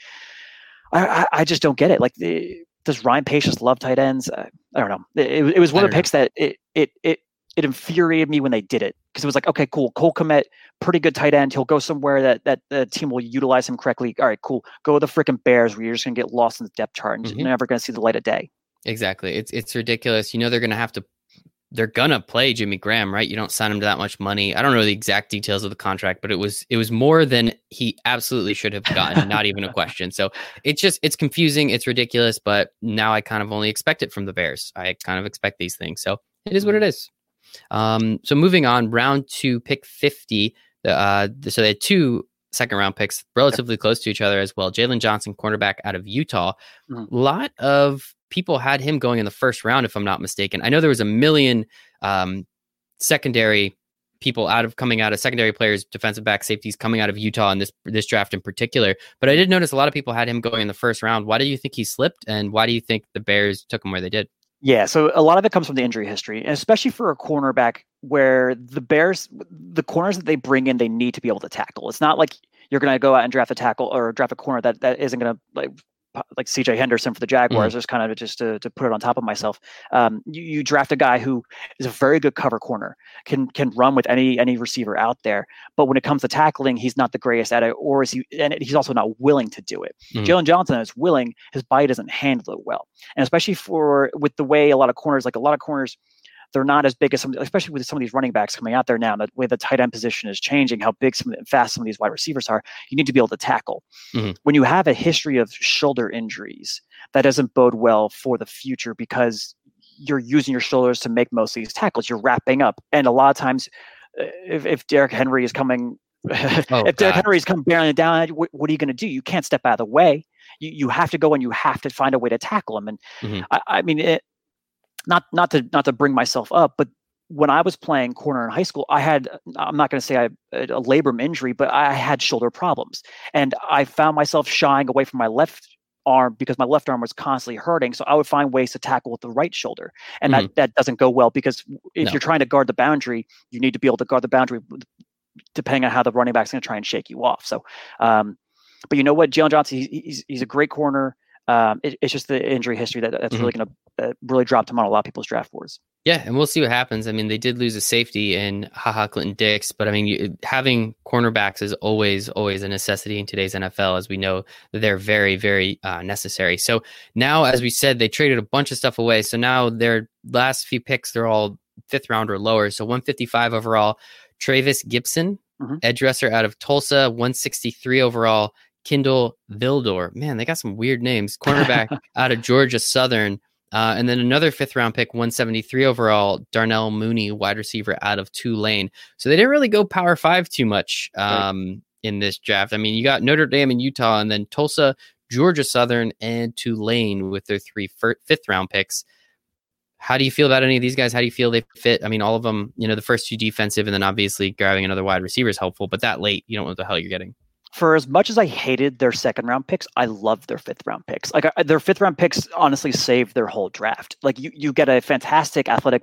I, I, I just don't get it. Like the does Ryan Pace just love tight ends? Uh, I don't know. It, it was one of the picks know. that it it it it infuriated me when they did it because it was like, okay, cool, Cole Kmet, pretty good tight end. He'll go somewhere that that the team will utilize him correctly. All right, cool. Go with the freaking Bears where you're just gonna get lost in the depth chart and mm-hmm. you're never gonna see the light of day. Exactly. It's it's ridiculous. You know they're gonna have to they're gonna play Jimmy Graham, right? You don't sign him to that much money. I don't know the exact details of the contract, but it was it was more than he absolutely should have gotten, not even a question. So it's just it's confusing, it's ridiculous, but now I kind of only expect it from the Bears. I kind of expect these things. So it is what it is. Um, so moving on, round two, pick 50. Uh, so they had two second round picks relatively close to each other as well. Jaylon Johnson, cornerback out of Utah. A mm-hmm. lot of people had him going in the first round, if I'm not mistaken. I know there was a million um, secondary people out of coming out of secondary players, defensive back safeties coming out of Utah in this this draft in particular. But I did notice a lot of people had him going in the first round. Why do you think he slipped, and why do you think the Bears took him where they did? Yeah, so a lot of it comes from the injury history, and especially for a cornerback where the Bears, the corners that they bring in, they need to be able to tackle. It's not like you're going to go out and draft a tackle or draft a corner that that isn't going to like like CJ Henderson for the Jaguars, mm. just kind of just to, to put it on top of myself. Um, you, you, draft a guy who is a very good cover corner, can can run with any any receiver out there, but when it comes to tackling, he's not the greatest at it, or is he? And he's also not willing to do it. Mm. Jaylon Johnson is willing, his body doesn't handle it well, and especially for with the way a lot of corners, like a lot of corners they're not as big as some, especially with some of these running backs coming out there now. The way the tight end position is changing, how big some fast some of these wide receivers are, you need to be able to tackle. Mm-hmm. When you have a history of shoulder injuries, that doesn't bode well for the future because you're using your shoulders to make most of these tackles. You're wrapping up, and a lot of times, uh, if, if Derrick Henry is coming. oh, if Derrick Henry is coming barreling down, what, what are you going to do? You can't step out of the way. You, you have to go and you have to find a way to tackle him. And mm-hmm. I, I, mean, it, not not to not to bring myself up, but when I was playing corner in high school, I had I'm not going to say I had a labrum injury, but I had shoulder problems, and I found myself shying away from my left arm because my left arm was constantly hurting. So I would find ways to tackle with the right shoulder, and mm-hmm. that that doesn't go well because if no. you're trying to guard the boundary, you need to be able to guard the boundary depending on how the running back's going to try and shake you off. So, um, but you know what, Jaylon Johnson, he's, he's he's a great corner. Um, it, it's just the injury history that that's mm-hmm. really going to uh, really drop him on a lot of people's draft boards. Yeah, and we'll see what happens. I mean, they did lose a safety in Haha Clinton Dix, but I mean, you, having cornerbacks is always always a necessity in today's NFL, as we know that they're very very uh, necessary. So now, as we said, they traded a bunch of stuff away. So now their last few picks, they're all fifth round or lower. So 155 overall, Trevis Gipson, mm-hmm. edge rusher out of Tulsa, 163 overall. Kindle Vildor. Man, they got some weird names. Cornerback out of Georgia Southern. Uh, and then another fifth round pick, 173 overall, Darnell Mooney, wide receiver out of Tulane. So they didn't really go power five too much um, right. in this draft. I mean, you got Notre Dame and Utah, and then Tulsa, Georgia Southern, and Tulane with their three fir- fifth round picks. How do you feel about any of these guys? How do you feel they fit? I mean, all of them, you know, the first two defensive, and then obviously grabbing another wide receiver is helpful, but that late, you don't know what the hell you're getting for as much as I hated their second round picks, I love their fifth round picks. Like their fifth round picks honestly saved their whole draft. Like you, you get a fantastic athletic,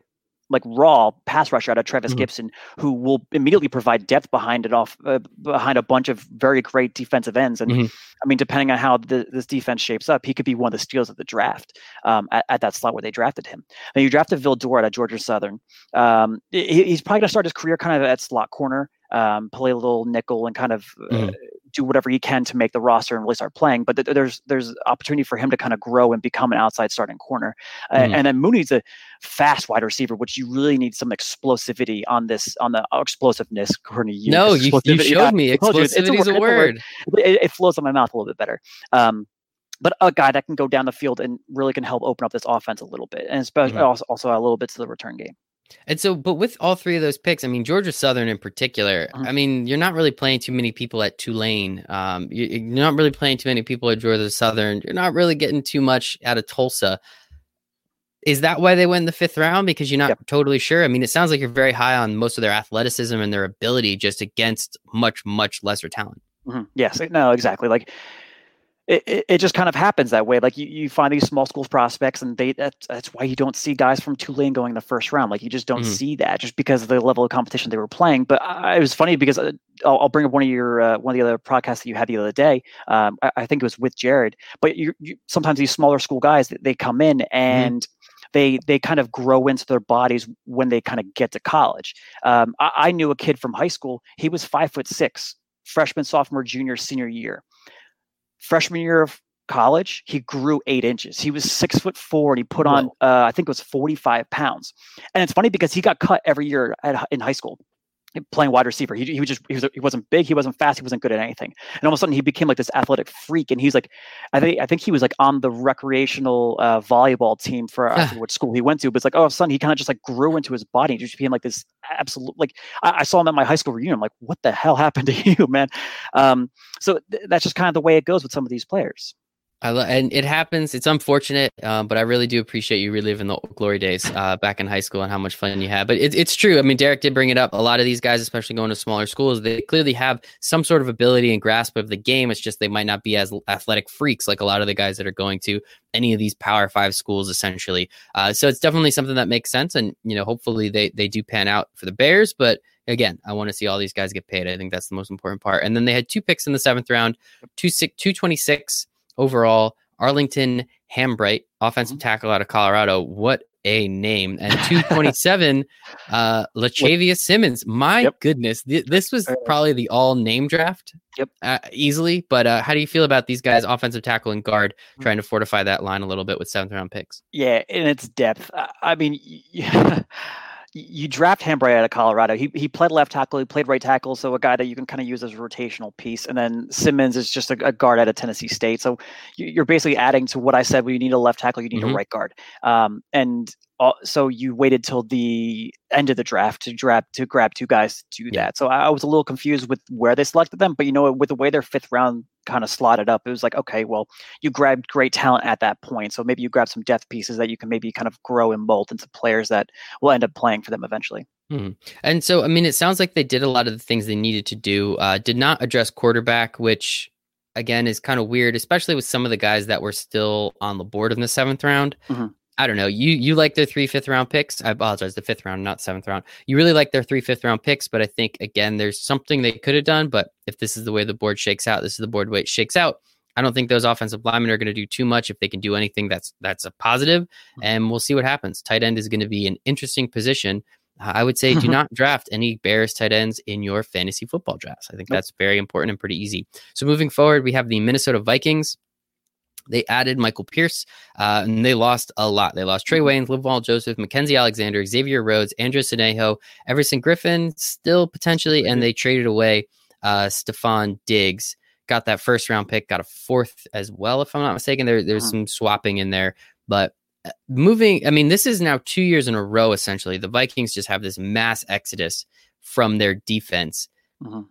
like raw pass rusher out of Trevis mm-hmm. Gipson, who will immediately provide depth behind it off uh, behind a bunch of very great defensive ends. And mm-hmm. I mean, depending on how the, this defense shapes up, he could be one of the steals of the draft um, at, at, that slot where they drafted him. And you drafted Vildor out of Georgia Southern. Um, he, he's probably going to start his career kind of at slot corner um, play a little nickel and kind of uh, mm do whatever he can to make the roster and really start playing. But th- there's there's opportunity for him to kind of grow and become an outside starting corner. mm and then Mooney's a fast wide receiver, which you really need some explosivity on this on the uh, explosiveness. According to you, no, you, you showed yeah, me explosivity is a, word. It, it, flows on my mouth a little bit better. Um, but a guy that can go down the field and really can help open up this offense a little bit, and especially mm-hmm. also, also a little bit to the return game. And so, but with all three of those picks, I mean, Georgia Southern in particular, mm-hmm. I mean, you're not really playing too many people at Tulane. Um, you, are not really playing too many people at Georgia Southern. You're not really getting too much out of Tulsa. Is that why they went in the fifth round? Because you're not yep. totally sure. I mean, it sounds like you're very high on most of their athleticism and their ability just against much, much lesser talent. Mm-hmm. Yes, no, exactly. Like it, it, just kind of happens that way. Like you, you find these small school prospects, and they that's, that's why you don't see guys from Tulane going in the first round. Like you just don't mm-hmm. see that just because of the level of competition they were playing. But I, it was funny because uh, I'll, I'll, bring up one of your uh, one of the other podcasts that you had the other day. Um, I, I, think it was with Jared. But you, you, sometimes these smaller school guys they come in mm-hmm. and. Mm-hmm they they kind of grow into their bodies when they kind of get to college. Um, I, I, knew a kid from high school. He was five foot six, freshman, sophomore, junior, senior year freshman year of college, he grew eight inches. He was six foot four, and he put on, uh, I think it was forty five pounds. And it's funny because he got cut every year at, in high school playing wide receiver. He, he was just he, was, he wasn't big, he wasn't fast, he wasn't good at anything. And all of a sudden he became like this athletic freak. And he's like, I think I think he was like on the recreational uh, volleyball team for I what school he went to. But it's like, oh, sudden he kind of just like grew into his body. He just became like this absolute like I, I, saw him at my high school reunion. I'm like, what the hell happened to you, man? Um, so th- that's just kind of the way it goes with some of these players. I lo- and it happens. It's unfortunate, um, but I really do appreciate you reliving the glory days uh, back in high school and how much fun you had. But it, it's true. I mean, Derek did bring it up. A lot of these guys, especially going to smaller schools, they clearly have some sort of ability and grasp of the game. It's just they might not be as athletic freaks like a lot of the guys that are going to any of these Power Five schools, essentially. Uh, so it's definitely something that makes sense, and you know, hopefully they they do pan out for the Bears. But again, I want to see all these guys get paid. I think that's the most important part. And then they had two picks in the seventh round, two six, two twenty six overall. Arlington Hambright, offensive mm-hmm. tackle out of Colorado. What a name. And 227, uh, Simmons. My yep. goodness. Th- this was probably the all name draft. Yep. Uh, easily. But uh, how do you feel about these guys, offensive tackle and guard, mm-hmm. trying to fortify that line a little bit with seventh round picks? Yeah, in its depth. I mean, yeah you draft Hambright out of Colorado. He he played left tackle, he played right tackle, so a guy that you can kind of use as a rotational piece. And then Simmons is just a, a guard out of Tennessee State. So you're basically adding to what I said. When you need a left tackle, you need mm-hmm. a right guard. Um, and so you waited till the end of the draft to grab to grab two guys to do yeah. that. So I, I was a little confused with where they selected them, but you know, with the way their fifth round kind of slotted up, it was like, okay, well, you grabbed great talent at that point, so maybe you grab some depth pieces that you can maybe kind of grow and mold into players that will end up playing for them eventually. hmm And so, I mean, it sounds like they did a lot of the things they needed to do. Uh, did not address quarterback, which again is kind of weird, especially with some of the guys that were still on the board in the seventh round. Mm-hmm. I don't know. You you like their three fifth round picks. I apologize, the fifth round, not seventh round. You really like their three fifth round picks, but I think again, there's something they could have done. But if this is the way the board shakes out, this is the board way it shakes out. I don't think those offensive linemen are going to do too much. If they can do anything, that's that's a positive, hmm. and we'll see what happens. Tight end is going to be an interesting position. I would say do not draft any Bears tight ends in your fantasy football drafts. I think that's very important and pretty easy. So moving forward, we have the Minnesota Vikings. They added Michael Pierce, uh, and they lost a lot. They lost Trae Waynes, Linval Joseph, Mackensie Alexander, Xavier Rhodes, Andrew Sendejo, Everson Griffen, still potentially, and they traded away uh, Stefon Diggs. Got that first round pick, got a fourth as well, if I'm not mistaken. There, there's hmm. some swapping in there, but uh, moving. I mean, this is now two years in a row. Essentially, the Vikings just have this mass exodus from their defense. Mm-hmm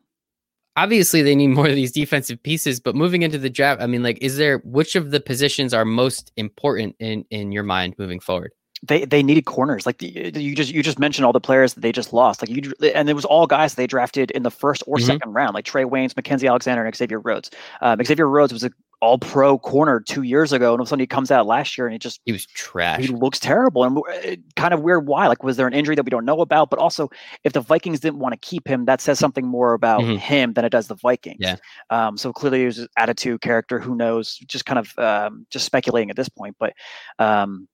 obviously they need more of these defensive pieces but moving into the draft i mean like is there which of the positions are most important in in your mind moving forward they they needed corners like the, you just you just mentioned all the players that they just lost like you and it was all guys they drafted in the first or mm-hmm. second round like Trae Waynes, Mackensie Alexander, and Xavier Rhodes. Um, Xavier Rhodes was a all pro corner two years ago, and all of a sudden he comes out last year and he just he was trash. He looks terrible and uh, kind of weird. Why? Like, was there an injury that we don't know about? But also, if the Vikings didn't want to keep him, that says something more about mm-hmm. him than it does the Vikings. Yeah. Um. So clearly, was attitude, character. Who knows? Just kind of um, just speculating at this point. But um,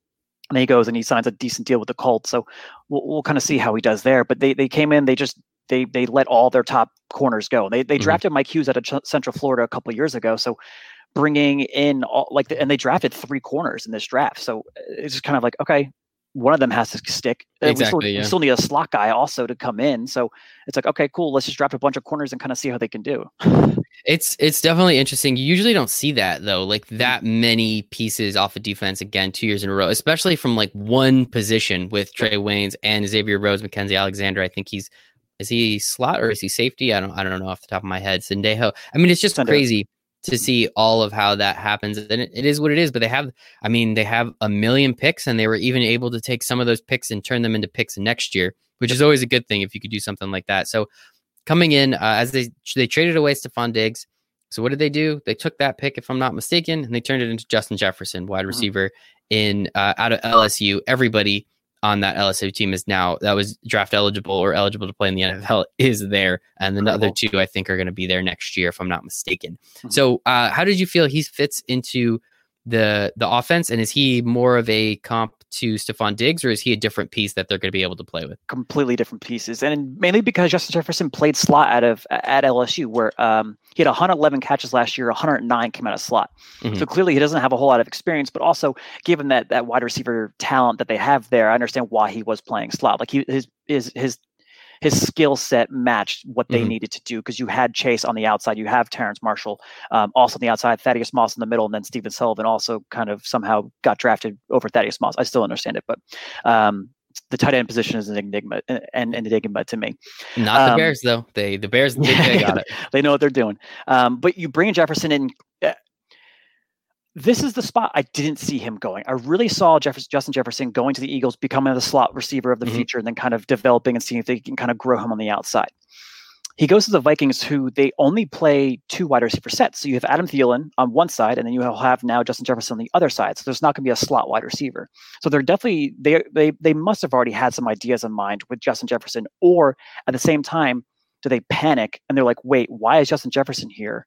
and he goes and he signs a decent deal with the Colts. So we'll, we'll kind of see how he does there. But they they came in, they just they they let all their top corners go. They they mm-hmm. drafted Mike Hughes out of Ch- Central Florida a couple years ago. So bringing in all like and they drafted three corners in this draft so it's just kind of like okay one of them has to stick exactly, we, still, yeah. we still need a slot guy also to come in so it's like okay cool let's just draft a bunch of corners and kind of see how they can do it's it's definitely interesting you usually don't see that though like mm. that many pieces off of defense again two years in a row especially from like one position with Trae Waynes and Xavier Rhodes Mackensie Alexander I think he's is he slot or is he safety? I don't I don't know off the top of my head. Sendejo. I mean, it's just Sendejo. crazy to see all of how that happens. And it, it is what it is. But they have, I mean, they have a million picks, and they were even able to take some of those picks and turn them into picks next year, which is always a good thing if you could do something like that. So coming in uh, as they they traded away Stefon Diggs, So what did they do? They took that pick, if I'm not mistaken, and they turned it into Justin Jefferson, wide Mhm. receiver in uh, out of LSU. Everybody on that LSU team is now that was draft eligible or eligible to play in the NFL is there, and the other two I think are going to be there next year, if I'm not mistaken. Mhm. So, uh, how did you feel he fits into the the offense, and is he more of a comp to Stefon Diggs, or is he a different piece that they're going to be able to play with? completely different pieces, and mainly because Justin Jefferson played slot out of at LSU, where um, he had 111 catches last year, 109 came out of slot. Mhm. So clearly, he doesn't have a whole lot of experience. But also, given that that wide receiver talent that they have there, I understand why he was playing slot. Like he his his his his skill set matched what they Mhm. needed to do because you had Chase on the outside, you have Terrace Marshall um, also on the outside, Thaddeus Moss in the middle, and then Stephen Sullivan also kind of somehow got drafted over Thaddeus Moss. I still understand it, but um, the tight end position is an enigma and an enigma to me. Not the Um, Bears though. They the Bears they, they got it. they know what they're doing. Um, but you bring Jefferson in. This is the spot I didn't see him going. I really saw Jefferson, Justin Jefferson going to the Eagles, becoming the slot receiver of the Mhm. future, and then kind of developing and seeing if they can kind of grow him on the outside. He goes to the Vikings, who they only play two wide receiver sets. So you have Adam Thielen on one side, and then you have now Justin Jefferson on the other side. So there's not going to be a slot wide receiver. So they're definitely they they they must have already had some ideas in mind with Justin Jefferson, or at the same time, do they panic and they're like, wait, why is Justin Jefferson here?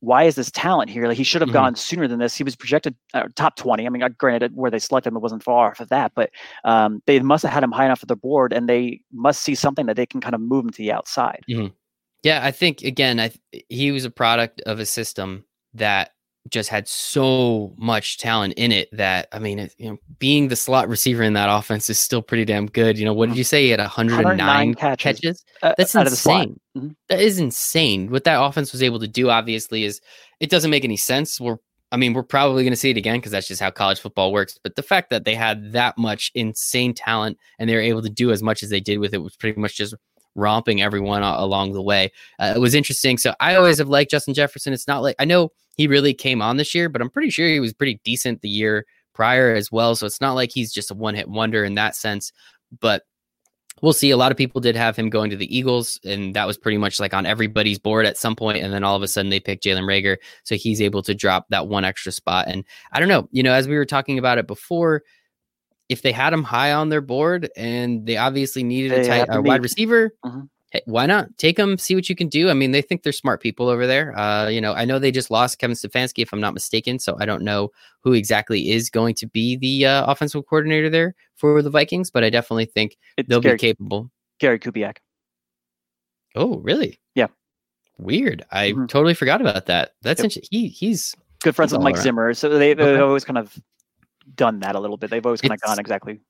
Why is this talent here? Like he should have Mhm. gone sooner than this. He was projected uh, top twenty. I mean, granted, where they selected him, it wasn't far off of that, but um, they must have had him high enough at the board, and they must see something that they can kind of move him to the outside. Yeah, I think again, I th- he was a product of a system that just had so much talent in it that I mean, you know, being the slot receiver in that offense is still pretty damn good. You know, what did you say? He had 109, 109 catches. catches. Uh, That's out of the slot. insane. Mhm. That is insane. What that offense was able to do, obviously, is it doesn't make any sense. We're, I mean, we're probably going to see it again because that's just how college football works. But the fact that they had that much insane talent and they were able to do as much as they did with it was pretty much just romping everyone along the way. Uh, it was interesting. So I always have liked Justin Jefferson. It's not like I know he really came on this year, but I'm pretty sure he was pretty decent the year prior as well. So it's not like he's just a one hit wonder in that sense. But we'll see. A lot of people did have him going to the Eagles, and that was pretty much like on everybody's board at some point. And then all of a sudden they picked Jalen Reagor. So he's able to drop that one extra spot. And I don't know, you know, as we were talking about it before, if they had him high on their board and they obviously needed a tight a wide meet. receiver, Mhm. Hey, why not take them, see what you can do? I mean, they think they're smart people over there. Uh, you know, I know they just lost Kevin Stefanski, if I'm not mistaken. So I don't know who exactly is going to be the uh, offensive coordinator there for the Vikings, but I definitely think It's they'll Gary, be capable. Gary Kubiak. Oh, really? Yeah. Weird. I Mhm. totally forgot about that. That's Yep. interesting. He he's Good friends He's with Mike around. Zimmer, so they, they've Okay. always kind of done that a little bit. They've always kind of gone exactly.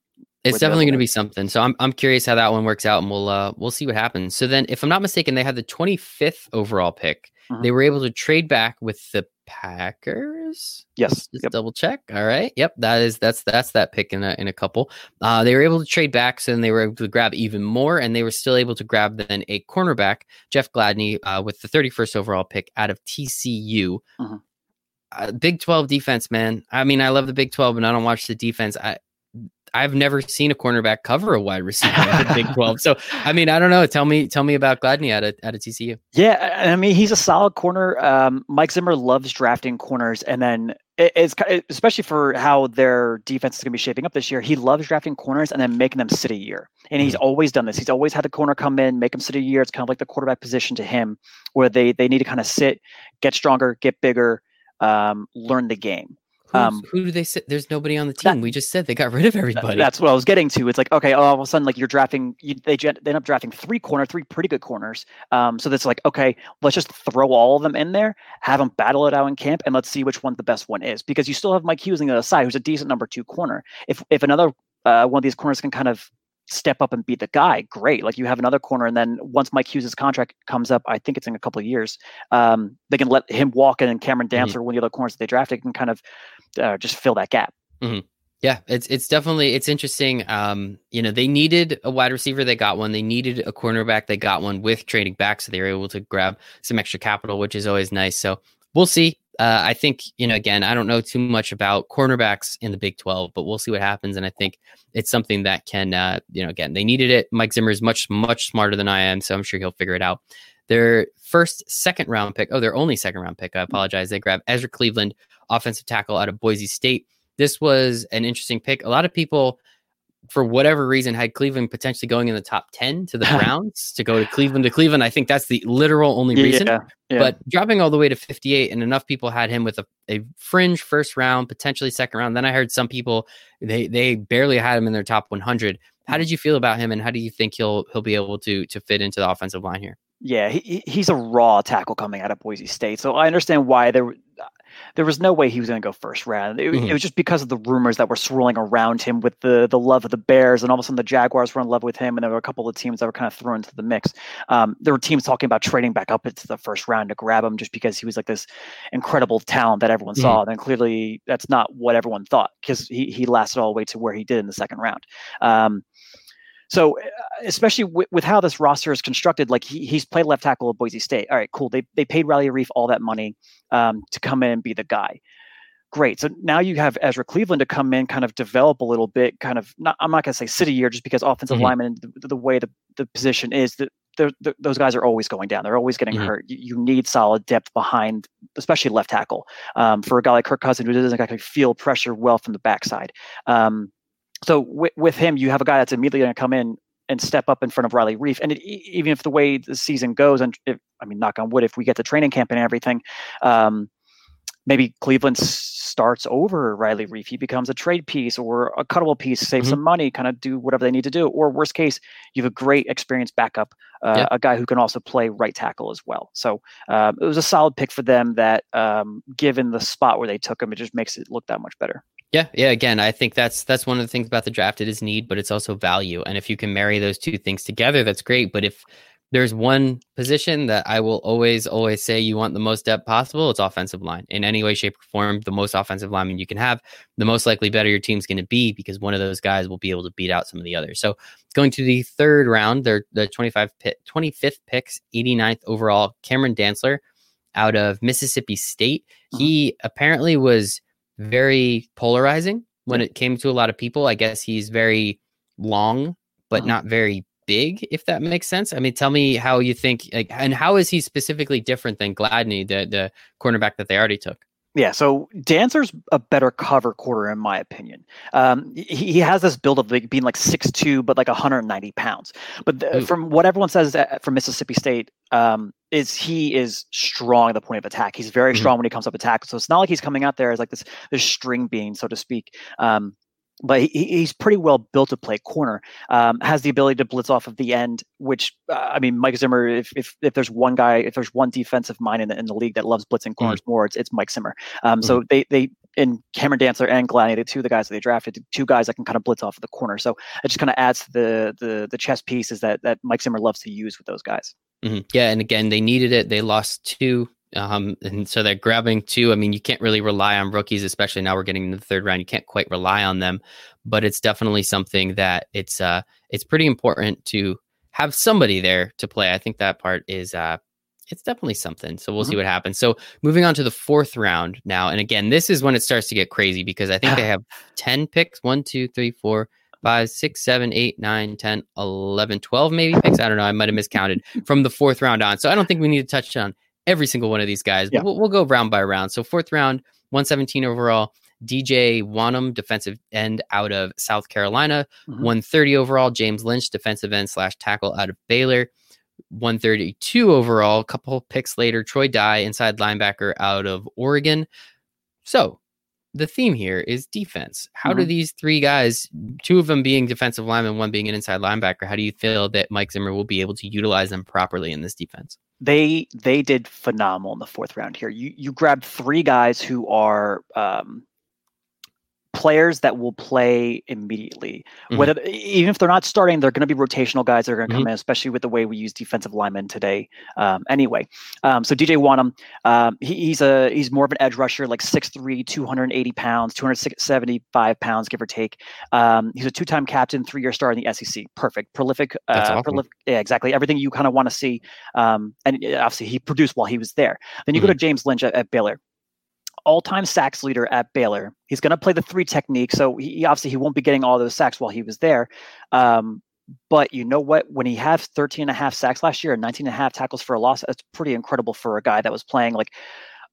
It's definitely going to be something. So I'm I'm curious how that one works out, and we'll uh we'll see what happens. So then, if I'm not mistaken, they had the 25th overall pick. Mhm. They were able to trade back with the Packers. Yes. Just Yep. double check. All right. Yep. That is that's that's that pick in a in a couple. Uh, they were able to trade back, so then they were able to grab even more, and they were still able to grab then a cornerback, Jeff Gladney, uh, with the 31st overall pick out of TCU. Mhm. Uh, Big 12 defense, man. I mean, I love the Big 12, and I don't watch the defense. I I've never seen a cornerback cover a wide receiver in the Big 12. So I mean, I don't know. Tell me, tell me about Gladney out of out of TCU. Yeah, I mean he's a solid corner. Um, Mike Zimmer loves drafting corners, and then it, it's especially for how their defense is going to be shaping up this year. He loves drafting corners and then making them sit a year, and he's always done this. He's always had the corner come in, make him sit a year. It's kind of like the quarterback position to him, where they they need to kind of sit, get stronger, get bigger, um, learn the game. Um, who do they sit? There's nobody on the that- team. we just said they got rid of everybody. That's what I was getting to. It's like okay, all of a sudden, like you're drafting, you, they, they end up drafting three corner, three pretty good corners. Um, so that's like okay, let's just throw all of them in there, have them battle it out in camp, and let's see which one the best one is. Because you still have Mike Hughes on the other side, who's a decent number two corner. If if another uh, one of these corners can kind of step up and be the guy, great. Like you have another corner, and then once Mike Hughes' contract comes up, I think it's in a couple of years, um, they can let him walk in, and Cameron Dance or one of the other corners that they drafted can kind of uh, just fill that gap. Yeah, it's it's definitely it's interesting. Um, you know, they needed a wide receiver, they got one. They needed a cornerback, they got one with trading back, so they were able to grab some extra capital, which is always nice. So we'll see. Uh, I think you know, again, I don't know too much about cornerbacks in the Big Twelve, but we'll see what happens. And I think it's something that can, uh, you know, again, they needed it. Mike Zimmer is much much smarter than I am, so I'm sure he'll figure it out. Their first second round pick, oh, their only second round pick, I apologize. They grabbed Ezra Cleveland, offensive tackle out of Boise State. This was an interesting pick. A lot of people for whatever reason, had Cleveland potentially going in the top 10 to the Browns to go to Cleveland to Cleveland. I think that's the literal only reason. Yeah, yeah. But dropping all the way to 58, and enough people had him with a, a fringe first round, potentially second round. Then I heard some people they they barely had him in their top 100. How did you feel about him, and how do you think he'll he'll be able to to fit into the offensive line here? Yeah, he, he's a raw tackle coming out of Boise State, so I understand why there there was no way he was going to go first round. It, mm-hmm. it, was just because of the rumors that were swirling around him with the the love of the Bears, and all of a sudden the Jaguars were in love with him, and there were a couple of teams that were kind of thrown into the mix. Um, there were teams talking about trading back up into the first round to grab him just because he was like this incredible talent that everyone mm-hmm. saw. And clearly, that's not what everyone thought because he he lasted all the way to where he did in the second round. Um, so, uh, especially with, with how this roster is constructed, like he, he's played left tackle at Boise State. All right, cool. They they paid Riley Reiff all that money um, to come in and be the guy. Great. So now you have Ezra Cleveland to come in, kind of develop a little bit. Kind of not. I'm not going to say city year just because offensive mm-hmm. lineman, the, the, way the, the position is that. those guys are always going down. They're always getting mm-hmm. hurt. You, you, need solid depth behind, especially left tackle. Um, for a guy like Kirk Cousins who doesn't actually feel pressure well from the backside. Um, so with, with him, you have a guy that's immediately going to come in and step up in front of Riley Reiff. And it, even if the way the season goes, and if, I mean, knock on wood, if we get the training camp and everything, um, maybe Cleveland starts over Riley Reiff. He becomes a trade piece or a cuttable piece, save mm-hmm. some money, kind of do whatever they need to do. Or worst case, you have a great experienced backup, uh, yeah. a guy who can also play right tackle as well. So um, it was a solid pick for them. That um, given the spot where they took him, it just makes it look that much better. Yeah, yeah. Again, I think that's that's one of the things about the draft. It is need, but it's also value. And if you can marry those two things together, that's great. But if there's one position that I will always, always say you want the most depth possible, it's offensive line. In any way, shape, or form, the most offensive lineman you can have, the most likely better your team's going to be because one of those guys will be able to beat out some of the others. So going to the third round, they're the 25 pit, 25th picks, 89th overall, Cameron Dantzler out of Mississippi State. Uh-huh. He apparently was very polarizing when it came to a lot of people. I guess he's very long, but uh-huh. not very big, if that makes sense. I mean, tell me how you think, like, and how is he specifically different than Gladney, the the cornerback that they already took? Yeah, so Dantzler's a better cover quarter in my opinion. Um, he, he has this build of like being like six two, but like 190 pounds. But the, from what everyone says from Mississippi State, um, is he is strong at the point of attack. He's very mm-hmm. strong when he comes up attack. So it's not like he's coming out there as like this this string bean, so to speak. Um, but he, he's pretty well built to play corner. Um, has the ability to blitz off of the end, which uh, I mean, Mike Zimmer. If, if if there's one guy, if there's one defensive mind in the in the league that loves blitzing mm. corners mm more, it's, it's Mike Zimmer. Um, mm So they they in Cameron Dantzler and Gladney, the two of the guys that they drafted, two guys that can kind of blitz off of the corner. So it just kind of adds to the the the chess pieces that that Mike Zimmer loves to use with those guys. Mm-hmm. Yeah, and again, they needed it. They lost two um, and so they're grabbing two. I mean, you can't really rely on rookies, especially now we're getting into the third round. You can't quite rely on them, but it's definitely something that it's uh it's pretty important to have somebody there to play. I think that part is uh it's definitely something. So we'll mm-hmm. see what happens. So moving on to the fourth round now. And again, this is when it starts to get crazy because I think they have 10 picks. One, two, three, four, five, six, seven, eight, nine, 10, 11, 12 maybe picks. I don't know. I might have miscounted from the fourth round on. So I don't think we need to touch on every single one of these guys. Yeah. We'll, we'll, go round by round. So fourth round, 117 overall. DJ Wonnum, defensive end out of South Carolina. Mm-hmm. 130 overall. James Lynch, defensive end slash tackle out of Baylor. 132 overall. A couple picks later, Troy Dye, inside linebacker out of Oregon. So the theme here is defense. How mm-hmm. do these three guys, two of them being defensive linemen, one being an inside linebacker, how do you feel that Mike Zimmer will be able to utilize them properly in this defense? They they did phenomenal in the fourth round here. You you grabbed three guys who are um, players that will play immediately. Mm-hmm. Whether even if they're not starting, they're going to be rotational guys that are going to come mm-hmm. in, especially with the way we use defensive linemen today. Um, anyway, um, so DJ Wonnum, um, he, he's a he's more of an edge rusher, like 6'3", 280 pounds, 275 pounds, give or take. Um, he's a two-time captain, three-year star in the SEC. Perfect, prolific, uh, awesome. prolific. Yeah, exactly. Everything you kind of want to see. Um, and obviously, he produced while he was there. Then you mm-hmm. go to James Lynch at, at Baylor all-time sacks leader at Baylor. He's going to play the three technique, so he obviously he won't be getting all those sacks while he was there. Um, But you know what? When he had 13 and a half sacks last year and 19 and a half tackles for a loss, that's pretty incredible for a guy that was playing like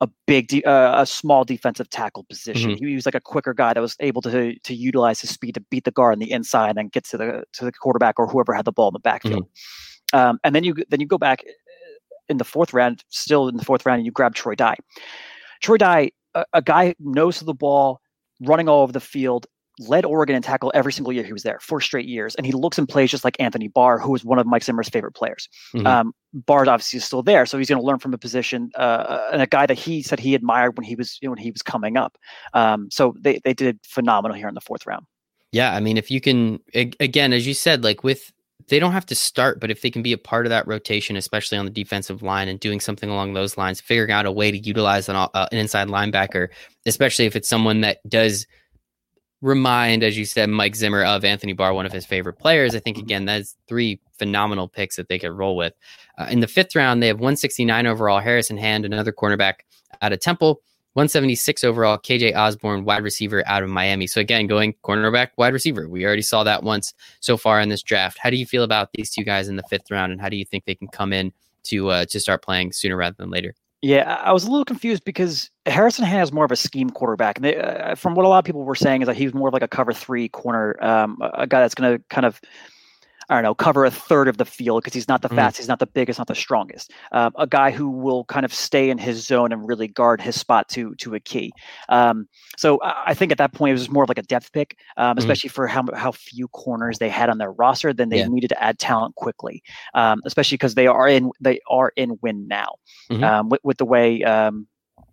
a big, de- uh, a small defensive tackle position. Mhm. He was like a quicker guy that was able to to utilize his speed to beat the guard on the inside and then get to the to the quarterback or whoever had the ball in the backfield. Um, and then you then you go back uh, in the fourth round, still in the fourth round, and you grab Troy Dye. Troy Dye, a, a guy nose to the ball, running all over the field, led Oregon in tackle every single year he was there, four straight years, and he looks and plays just like Anthony Barr, who was one of Mike Zimmer's favorite players. Mhm. Um, Barr obviously is still there, so he's going to learn from a position uh, and a guy that he said he admired when he was you know, when he was coming up. Um, so they they did phenomenal here in the fourth round. Yeah, I mean, if you can, again, as you said, like with they don't have to start, but if they can be a part of that rotation, especially on the defensive line and doing something along those lines, figuring out a way to utilize an, uh, an inside linebacker, especially if it's someone that does remind, as you said, Mike Zimmer of Anthony Barr, one of his favorite players. I think again, that's three phenomenal picks that they could roll with. Uh, in the fifth round, they have 169 overall, Harrison Hand, another cornerback out of Temple. 176 overall, KJ Osborn, wide receiver out of Miami. So again, going cornerback, wide receiver. We already saw that once so far in this draft. How do you feel about these two guys in the fifth round, and how do you think they can come in to uh, to start playing sooner rather than later? Yeah, I was a little confused because Harrison has more of a scheme quarterback, and they, uh, from what a lot of people were saying is that he's more of like a cover three corner, um, a guy that's going to kind of, I don't know, cover a third of the field because he's not the Mhm. fastest, he's not the biggest, not the strongest. Um, a guy who will kind of stay in his zone and really guard his spot to to a key. Um, so I think at that point it was more of like a depth pick, um, Mhm. especially for how how few corners they had on their roster. Then they Yeah. needed to add talent quickly, um, especially because they are in they are in win now Mhm. um, with, with the way um,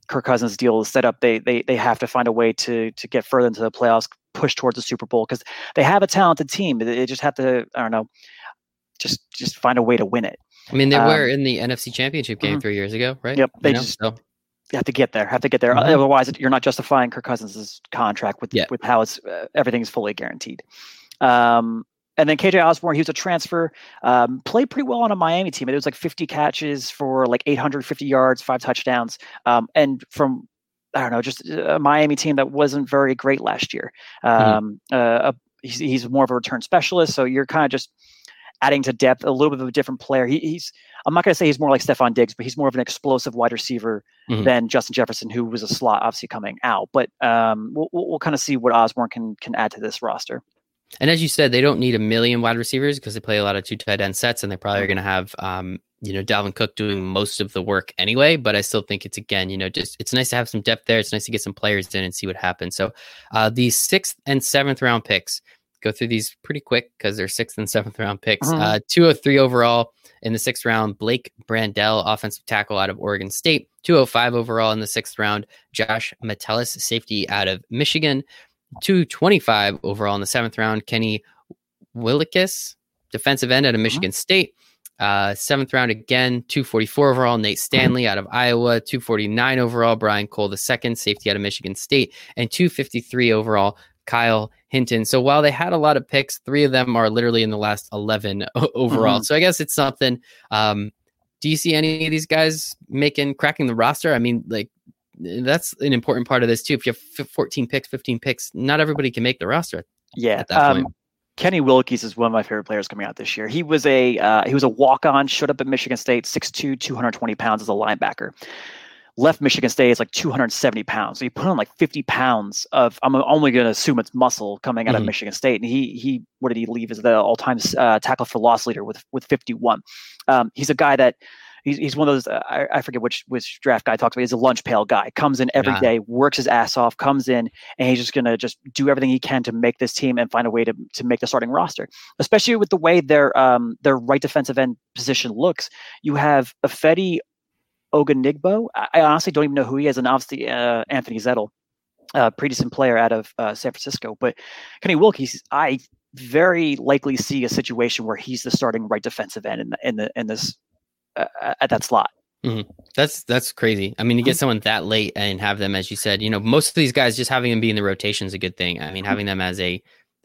Kirk Cousins' deal is set up. They they they have to find a way to to get further into the playoffs, push towards the Super Bowl because they have a talented team. They, just have to I don't know, just just find a way to win it. I mean, they Um, were in the NFC Championship game mhm. three years ago, right? Yep, they You know, just- so have to get there. Have to get there. Mhm. Otherwise, you're not justifying Kirk Cousins' contract with Yeah. with how it's uh, everything's fully guaranteed. Um, and then KJ Osborn, he was a transfer, um, played pretty well on a Miami team. It was like 50 catches for like 850 yards, five touchdowns, um, and from I don't know, just a Miami team that wasn't very great last year. Um, uh, uh, he's, he's more of a return specialist, so you're kind of just adding to depth, a little bit of a different player. He, he's I'm not going to say he's more like Stefon Diggs, but he's more of an explosive wide receiver Mhm. than Justin Jefferson, who was a slot, obviously coming out. But um, we'll, we'll, we'll kind of see what Osborn can can add to this roster. And as you said, they don't need a million wide receivers because they play a lot of two tight end sets, and they probably are going to have, um, you know, Dalvin Cook doing most of the work anyway. But I still think it's again, you know, just it's nice to have some depth there. It's nice to get some players in and see what happens. So uh, these sixth and seventh round picks go through these pretty quick because they're sixth and seventh round picks. Mhm. Uh, 203 overall in the sixth round, Blake Brandel, offensive tackle out of Oregon State. 205 overall in the sixth round, Josh Metellus, safety out of Michigan. 225 overall in the seventh round, Kenny Willekes, defensive end out of Michigan State. Uh, seventh round again, 244 overall, Nate Stanley out of Iowa. 249 overall, Brian Cole the second, safety out of Michigan State. And 253 overall, Kyle Hinton. So while they had a lot of picks, three of them are literally in the last 11 overall. Mhm. So I guess it's something. Um, do you see any of these guys making cracking the roster? I mean, like that's an important part of this too. If you have 14 picks, 15 picks, not everybody can make the roster. Yeah, At that um, point. Kenny Willekes is one of my favorite players coming out this year. He was a uh, he was a walk on, showed up at Michigan State, 6'2", 220 pounds as a linebacker. Left Michigan State is like 270 pounds. So he put on like 50 pounds of I'm only going to assume it's muscle coming out Mhm. of Michigan State. And he he what did he leave as the all time uh, tackle for loss leader with with 51. Um, he's a guy that he's, he's one of those uh, I, I forget which which draft guy talks about. He's a lunch pail guy. Comes in every Ah. day, works his ass off, comes in, and he's just gonna just do everything he can to make this team and find a way to to make the starting roster. Especially with the way their um their right defensive end position looks. You have Ifeadi Odenigbo. I, I honestly don't even know who he is, and obviously uh, Anthony Zettel, uh, pretty decent player out of uh, San Francisco. But Kenny Willekes, I very likely see a situation where he's the starting right defensive end in the, in the in this uh, at that slot. That's that's crazy. I mean, to get someone that late and have them, as you said, you know, most of these guys just having them be in the rotation is a good thing. I mean, having them as a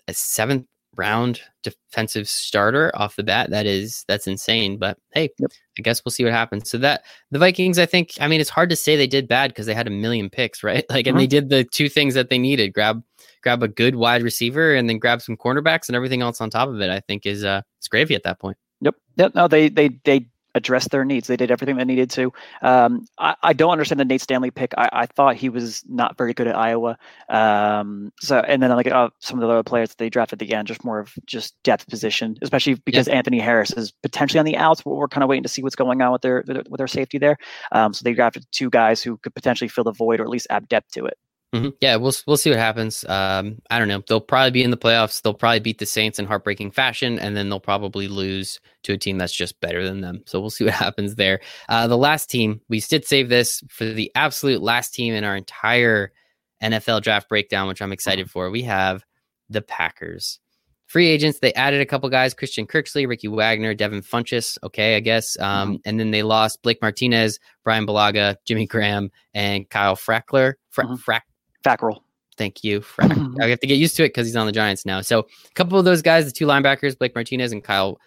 a seventh round defensive starter off the bat. That is that's insane. But hey, yep. I guess we'll see what happens. So that the Vikings, I think, I mean, it's hard to say they did bad because they had a million picks, right? Like, and mm-hmm. they did the two things that they needed: grab grab a good wide receiver and then grab some cornerbacks and everything else on top of it. I think is uh, it's gravy at that point. Yep. Yep. No, they they they addressed their needs. They did everything they needed to. Um, I, I, don't understand the Nate Stanley pick. I, I, thought he was not very good at Iowa. Um, so and then like uh, some of the other players that they drafted at the end, just more of just depth position, especially because yeah. Anthony Harris is potentially on the outs. But we're kind of waiting to see what's going on with their with their safety there. Um, so they drafted two guys who could potentially fill the void or at least add depth to it. Mm-hmm. Yeah, we'll we'll see what happens. Um, I don't know. They'll probably be in the playoffs. They'll probably beat the Saints in heartbreaking fashion, and then they'll probably lose to a team that's just better than them. So we'll see what happens there. Uh, the last team, we did save this for the absolute last team in our entire NFL draft breakdown, which I'm excited for. We have the Packers. Free agents, they added a couple guys: Christian Kirksey, Ricky Wagner, Devin Funchess. Okay, I guess. Um, mm-hmm. And then they lost Blake Martinez, Bryan Bulaga, Jimmy Graham, and Kyle Frackler. Fra- mm-hmm. Frack Fackrell. Thank you. Frank. I have to get used to it because he's on the Giants now. So a couple of those guys, the two linebackers, Blake Martinez and Kyle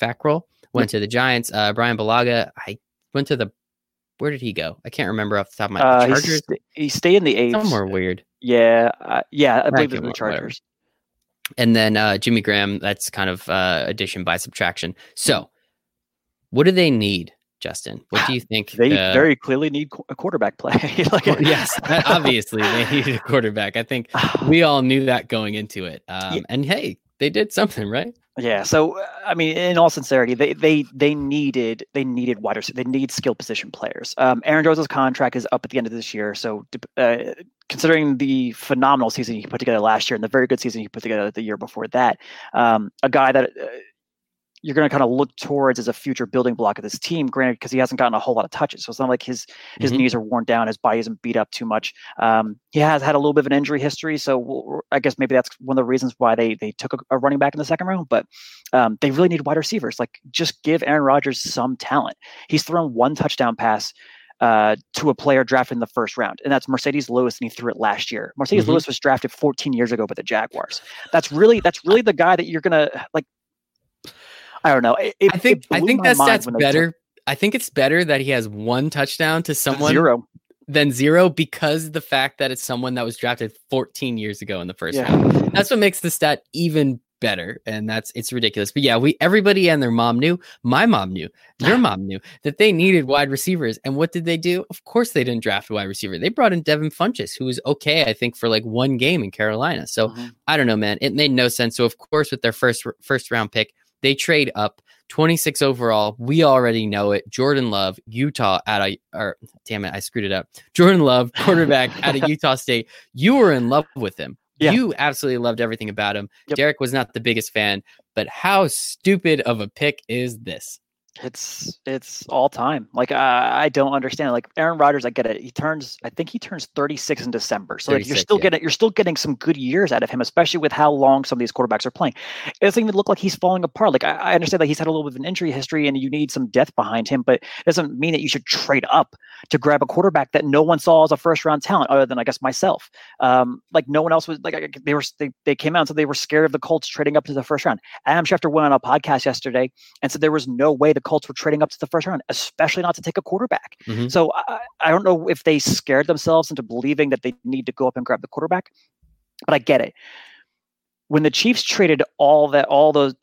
Fackrell, went to the Giants. Uh, Bryan Bulaga, I went to the. Where did he go? I can't remember off the top of my uh, Chargers. He, stay in the eight. Somewhere weird. Yeah, uh, yeah, I believe it was the Chargers. Whatever. And then uh, Jimmy Graham, that's kind of uh, addition by subtraction. So, what do they need Justin. What do you think? They uh, very clearly need a quarterback play. like, yes, obviously they need a quarterback. I think we all knew that going into it. Um, yeah. And hey, they did something right. Yeah. So I mean, in all sincerity, they they they needed they needed wider they need skill position players. Um, Aaron Jones' contract is up at the end of this year, so uh, considering the phenomenal season he put together last year and the very good season he put together the year before that, um, a guy that uh, you're going to kind of look towards as a future building block of this team. Granted, because he hasn't gotten a whole lot of touches, so it's not like his his mm-hmm. knees are worn down, his body isn't beat up too much. Um, he has had a little bit of an injury history, so we'll, I guess maybe that's one of the reasons why they they took a, a running back in the second round. But um, they really need wide receivers. Like, just give Aaron Rodgers some talent. He's thrown one touchdown pass uh, to a player drafted in the first round, and that's Marcedes Lewis, and he threw it last year. Marcedes mm-hmm. Lewis was drafted 14 years ago by the Jaguars. That's really that's really the guy that you're gonna like. I don't know. It, I think I think that stats better. Took, I think it's better that he has one touchdown to someone zero than zero because the fact that it's someone that was drafted 14 years ago in the first yeah. round. That's what makes the stat even better and that's it's ridiculous but yeah we everybody and their mom knew my mom knew your mom knew that they needed wide receivers and what did they do of course they didn't draft a wide receiver they brought in devin funchess who was okay i think for like one game in carolina so mm-hmm. i don't know man it made no sense so of course with their first first round pick they trade up 26 overall. We already know it. Jordan Love, Utah at a or damn it, I screwed it up. Jordan Love, quarterback out of Utah State. You were in love with him. Yeah. You absolutely loved everything about him. Yep. Derek was not the biggest fan, but how stupid of a pick is this? It's it's all time. Like I, I don't understand. Like Aaron Rodgers, I get it. He turns, I think he turns 36 in December. So like you're still yeah. getting you're still getting some good years out of him, especially with how long some of these quarterbacks are playing. It doesn't even look like he's falling apart. Like I, I understand that he's had a little bit of an injury history and you need some depth behind him, but it doesn't mean that you should trade up to grab a quarterback that no one saw as a first round talent, other than I guess myself. Um, like no one else was like they were they, they came out and said they were scared of the Colts trading up to the first round. Adam Schefter went on a podcast yesterday and said there was no way the Colts were trading up to the first round, especially not to take a quarterback. Mm-hmm. So I, I don't know if they scared themselves into believing that they need to go up and grab the quarterback, but I get it. When the Chiefs traded all that, all those,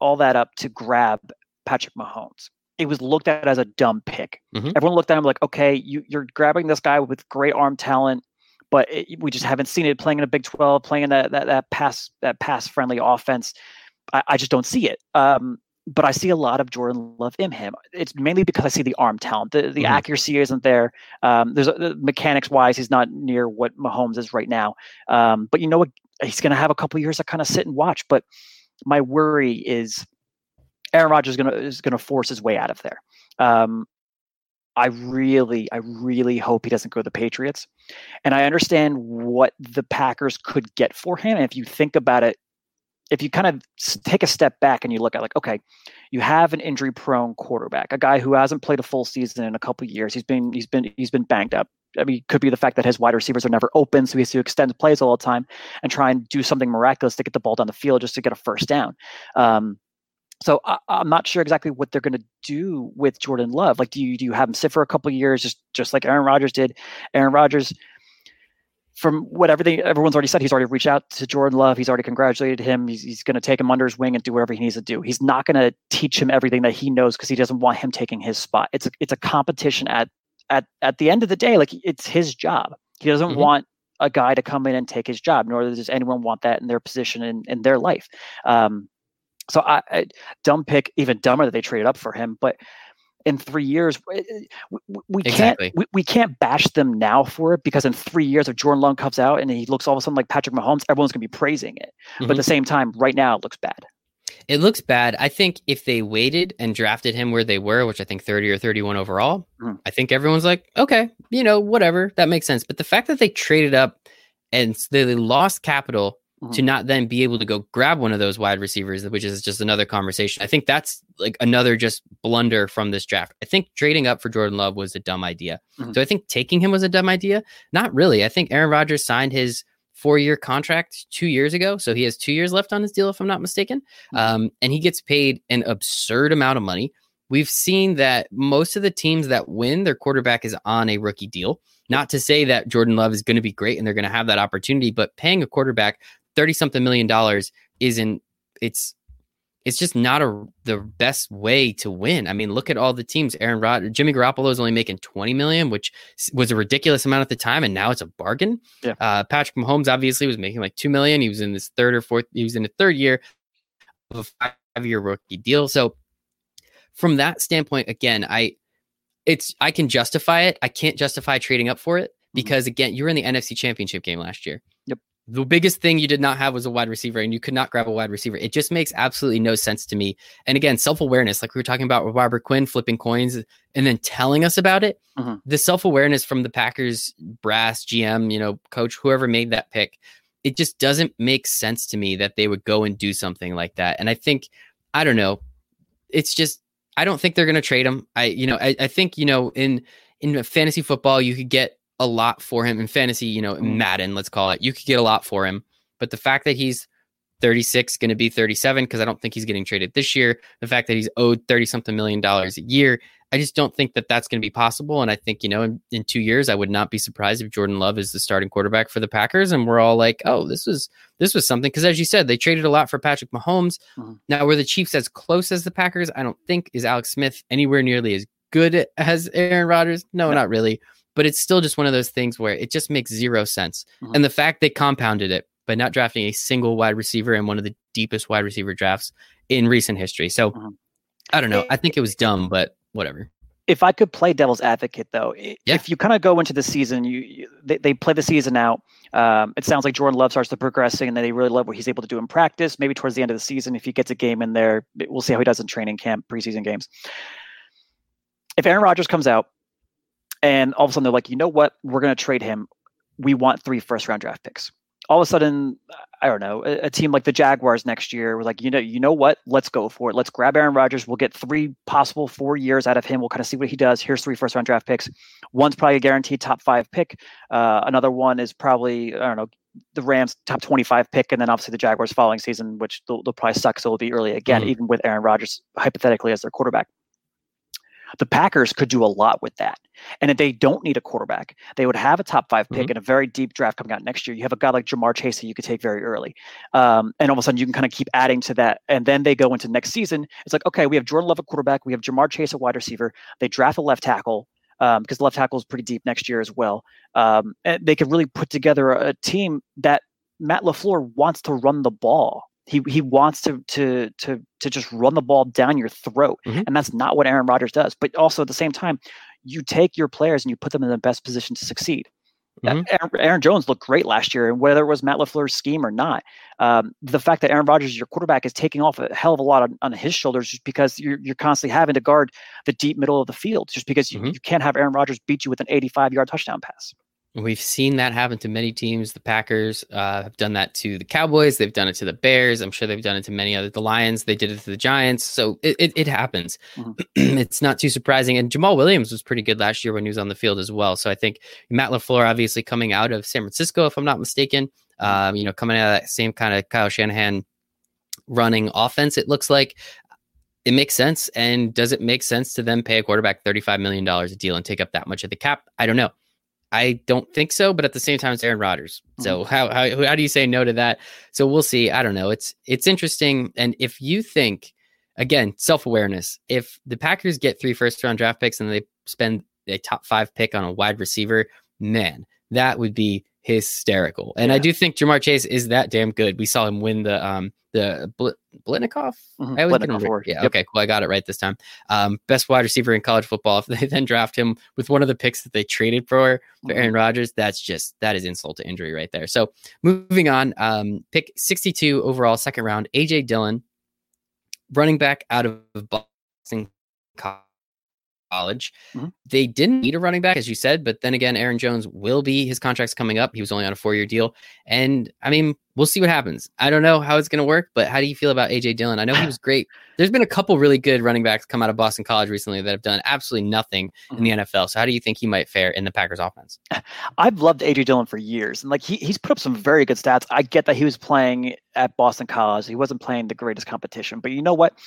all that up to grab Patrick Mahomes, it was looked at as a dumb pick. Mm-hmm. Everyone looked at him like, okay, you, you're grabbing this guy with great arm talent, but it, we just haven't seen it playing in a Big 12, playing that that, that pass that pass friendly offense. I, I, just don't see it. Um, but I see a lot of Jordan Love in him. It's mainly because I see the arm talent. The the mm-hmm. accuracy isn't there. Um, there's mechanics wise, he's not near what Mahomes is right now. Um, but you know what? He's going to have a couple years to kind of sit and watch. But my worry is Aaron Rodgers is going to is going to force his way out of there. Um, I really, I really hope he doesn't go to the Patriots. And I understand what the Packers could get for him. And if you think about it if you kind of take a step back and you look at like okay you have an injury prone quarterback a guy who hasn't played a full season in a couple years he's been he's been he's been banged up I mean, could be the fact that his wide receivers are never open, so he has to extend plays all the time and try and do something miraculous to get the ball down the field just to get a first down. Um, so I, am not sure exactly what they're going to do with Jordan Love. Like, do you do you have him sit for a couple years, just just like Aaron Rodgers did? Aaron Rodgers, from what everything everyone's already said, he's already reached out to Jordan Love. He's already congratulated him. He's, he's going to take him under his wing and do whatever he needs to do. He's not going to teach him everything that he knows because he doesn't want him taking his spot. It's a, it's a competition at at at the end of the day. Like it's his job. He doesn't mm-hmm. want a guy to come in and take his job, nor does anyone want that in their position in, in their life. Um, so I, I dumb pick, even dumber that they traded up for him. But in three years, we, we exactly. can't we, we can't bash them now for it because in three years, if Jordan Love comes out and he looks all of a sudden like Patrick Mahomes, everyone's gonna be praising it. Mm-hmm. But at the same time, right now it looks bad. It looks bad. I think if they waited and drafted him where they were, which I think 30 or 31 overall, mm. I think everyone's like, okay, you know, whatever, that makes sense. But the fact that they traded up and they lost capital mm-hmm. to not then be able to go grab one of those wide receivers, which is just another conversation. I think that's like another just blunder from this draft. I think trading up for Jordan Love was a dumb idea. Mm-hmm. So I think taking him was a dumb idea. Not really. I think Aaron Rodgers signed his four year contract two years ago. So he has two years left on his deal, if I'm not mistaken. Mm-hmm. Um, and he gets paid an absurd amount of money. We've seen that most of the teams that win, their quarterback is on a rookie deal. Not to say that Jordan Love is going to be great and they're going to have that opportunity, but paying a quarterback 30 something million dollars isn't it's it's just not a the best way to win. I mean, look at all the teams. Aaron Rod, Jimmy Garoppolo is only making 20 million, which was a ridiculous amount at the time, and now it's a bargain. Yeah. Uh, Patrick Mahomes obviously was making like two million. He was in his third or fourth. He was in the third year of a five-year rookie deal. So from that standpoint, again, I it's I can justify it. I can't justify trading up for it mm-hmm. because again, you were in the NFC Championship game last year. The biggest thing you did not have was a wide receiver and you could not grab a wide receiver. It just makes absolutely no sense to me. And again, self awareness, like we were talking about with Robert Quinn flipping coins and then telling us about it. Mm-hmm. The self awareness from the Packers brass, GM, you know, coach, whoever made that pick, it just doesn't make sense to me that they would go and do something like that. And I think, I don't know, it's just, I don't think they're going to trade him. I, you know, I, I think, you know, in, in fantasy football, you could get a lot for him in fantasy, you know, mm. Madden, let's call it. You could get a lot for him. But the fact that he's 36, going to be 37, because I don't think he's getting traded this year, the fact that he's owed 30 something million dollars a year, I just don't think that that's going to be possible. And I think, you know, in, in, two years, I would not be surprised if Jordan Love is the starting quarterback for the Packers. And we're all like, oh, this was, this was something. Because as you said, they traded a lot for Patrick Mahomes. Mm-hmm. Now, were the Chiefs as close as the Packers? I don't think. Is Alex Smith anywhere nearly as good as Aaron Rodgers? No, no. not really but it's still just one of those things where it just makes zero sense. Mm-hmm. And the fact they compounded it by not drafting a single wide receiver in one of the deepest wide receiver drafts in recent history. So mm-hmm. I don't know. I think it was dumb, but whatever. If I could play devil's advocate, though, yeah. if you kind of go into the season, you, you they, they, play the season out. Um, it sounds like Jordan Love starts to progressing, and then they really love what he's able to do in practice. Maybe towards the end of the season, if he gets a game in there, we'll see how he does in training camp, preseason games. If Aaron Rodgers comes out and all of a sudden they're like, you know what? We're going to trade him. We want three first round draft picks. All of a sudden, I don't know, a, a, team like the Jaguars next year was like, you know, you know what? Let's go for it. Let's grab Aaron Rodgers. We'll get three possible four years out of him. We'll kind of see what he does. Here's three first round draft picks. One's probably a guaranteed top five pick. Uh, another one is probably I don't know the Rams top 25 pick, and then obviously the Jaguars following season, which they'll, they'll probably suck, so it'll be early again, mm-hmm. even with Aaron Rodgers hypothetically as their quarterback. The Packers could do a lot with that. And if they don't need a quarterback, they would have a top five pick mm-hmm. in a very deep draft coming out next year. You have a guy like Ja'Marr Chase that you could take very early. Um, and all of a sudden you can kind of keep adding to that. And then they go into next season. It's like, okay, we have Jordan Love a quarterback. We have Ja'Marr Chase a wide receiver. They draft a left tackle because um, left tackle is pretty deep next year as well. Um, and they could really put together a, a team that Matt LaFleur wants to run the ball. He he wants to to to to just run the ball down your throat, mm-hmm. and that's not what Aaron Rodgers does. But also at the same time, you take your players and you put them in the best position to succeed. Mm-hmm. Aaron, Aaron, Jones looked great last year, and whether it was Matt LaFleur's scheme or not, um, the fact that Aaron Rodgers, is your quarterback, is taking off a hell of a lot on, on, his shoulders just because you're, you're constantly having to guard the deep middle of the field, just because you, mm-hmm. you can't have Aaron Rodgers beat you with an 85 yard touchdown pass. We've seen that happen to many teams. The Packers uh, have done that to the Cowboys. They've done it to the Bears. I'm sure they've done it to many other. The Lions. They did it to the Giants. So it it, it happens. Mm-hmm. it's not too surprising. And Jamaal Williams was pretty good last year when he was on the field as well. So I think Matt LaFleur, obviously coming out of San Francisco, if I'm not mistaken, um, you know, coming out of that same kind of Kyle Shanahan running offense, it looks like it makes sense. And does it make sense to them pay a quarterback $35 million a deal and take up that much of the cap? I don't know. I don't think so, but at the same time, it's Aaron Rodgers. So mm-hmm. how, how how do you say no to that? So we'll see. I don't know. It's it's interesting. And if you think again, self awareness, if the Packers get three first round draft picks and they spend a top five pick on a wide receiver, man, that would be hysterical. And yeah. I do think Ja'Marr Chase is that damn good. We saw him win the um the Bl- Biletnikoff. Mm-hmm. I always Biletnikoff Yeah, yep. okay, cool. I got it right this time. Um, best wide receiver in college football. If they then draft him with one of the picks that they traded for for mm-hmm. Aaron Rodgers, that's just that is insult to injury right there. So moving on, um, pick 62 overall, second round, AJ Dillon, running back out of Boston College college. Mm-hmm. They didn't need a running back, as you said, but then again, Aaron Jones will be his contract's coming up. He was only on a four year deal. And I mean, we'll see what happens. I don't know how it's going to work, but how do you feel about AJ Dillon? I know he was great. There's been a couple really good running backs come out of Boston College recently that have done absolutely nothing mm-hmm. in the mm-hmm. NFL. So how do you think he might fare in the Packers offense? I've loved AJ Dillon for years. And like he, he's put up some very good stats. I get that he was playing at Boston College. He wasn't playing the greatest competition. But you know what?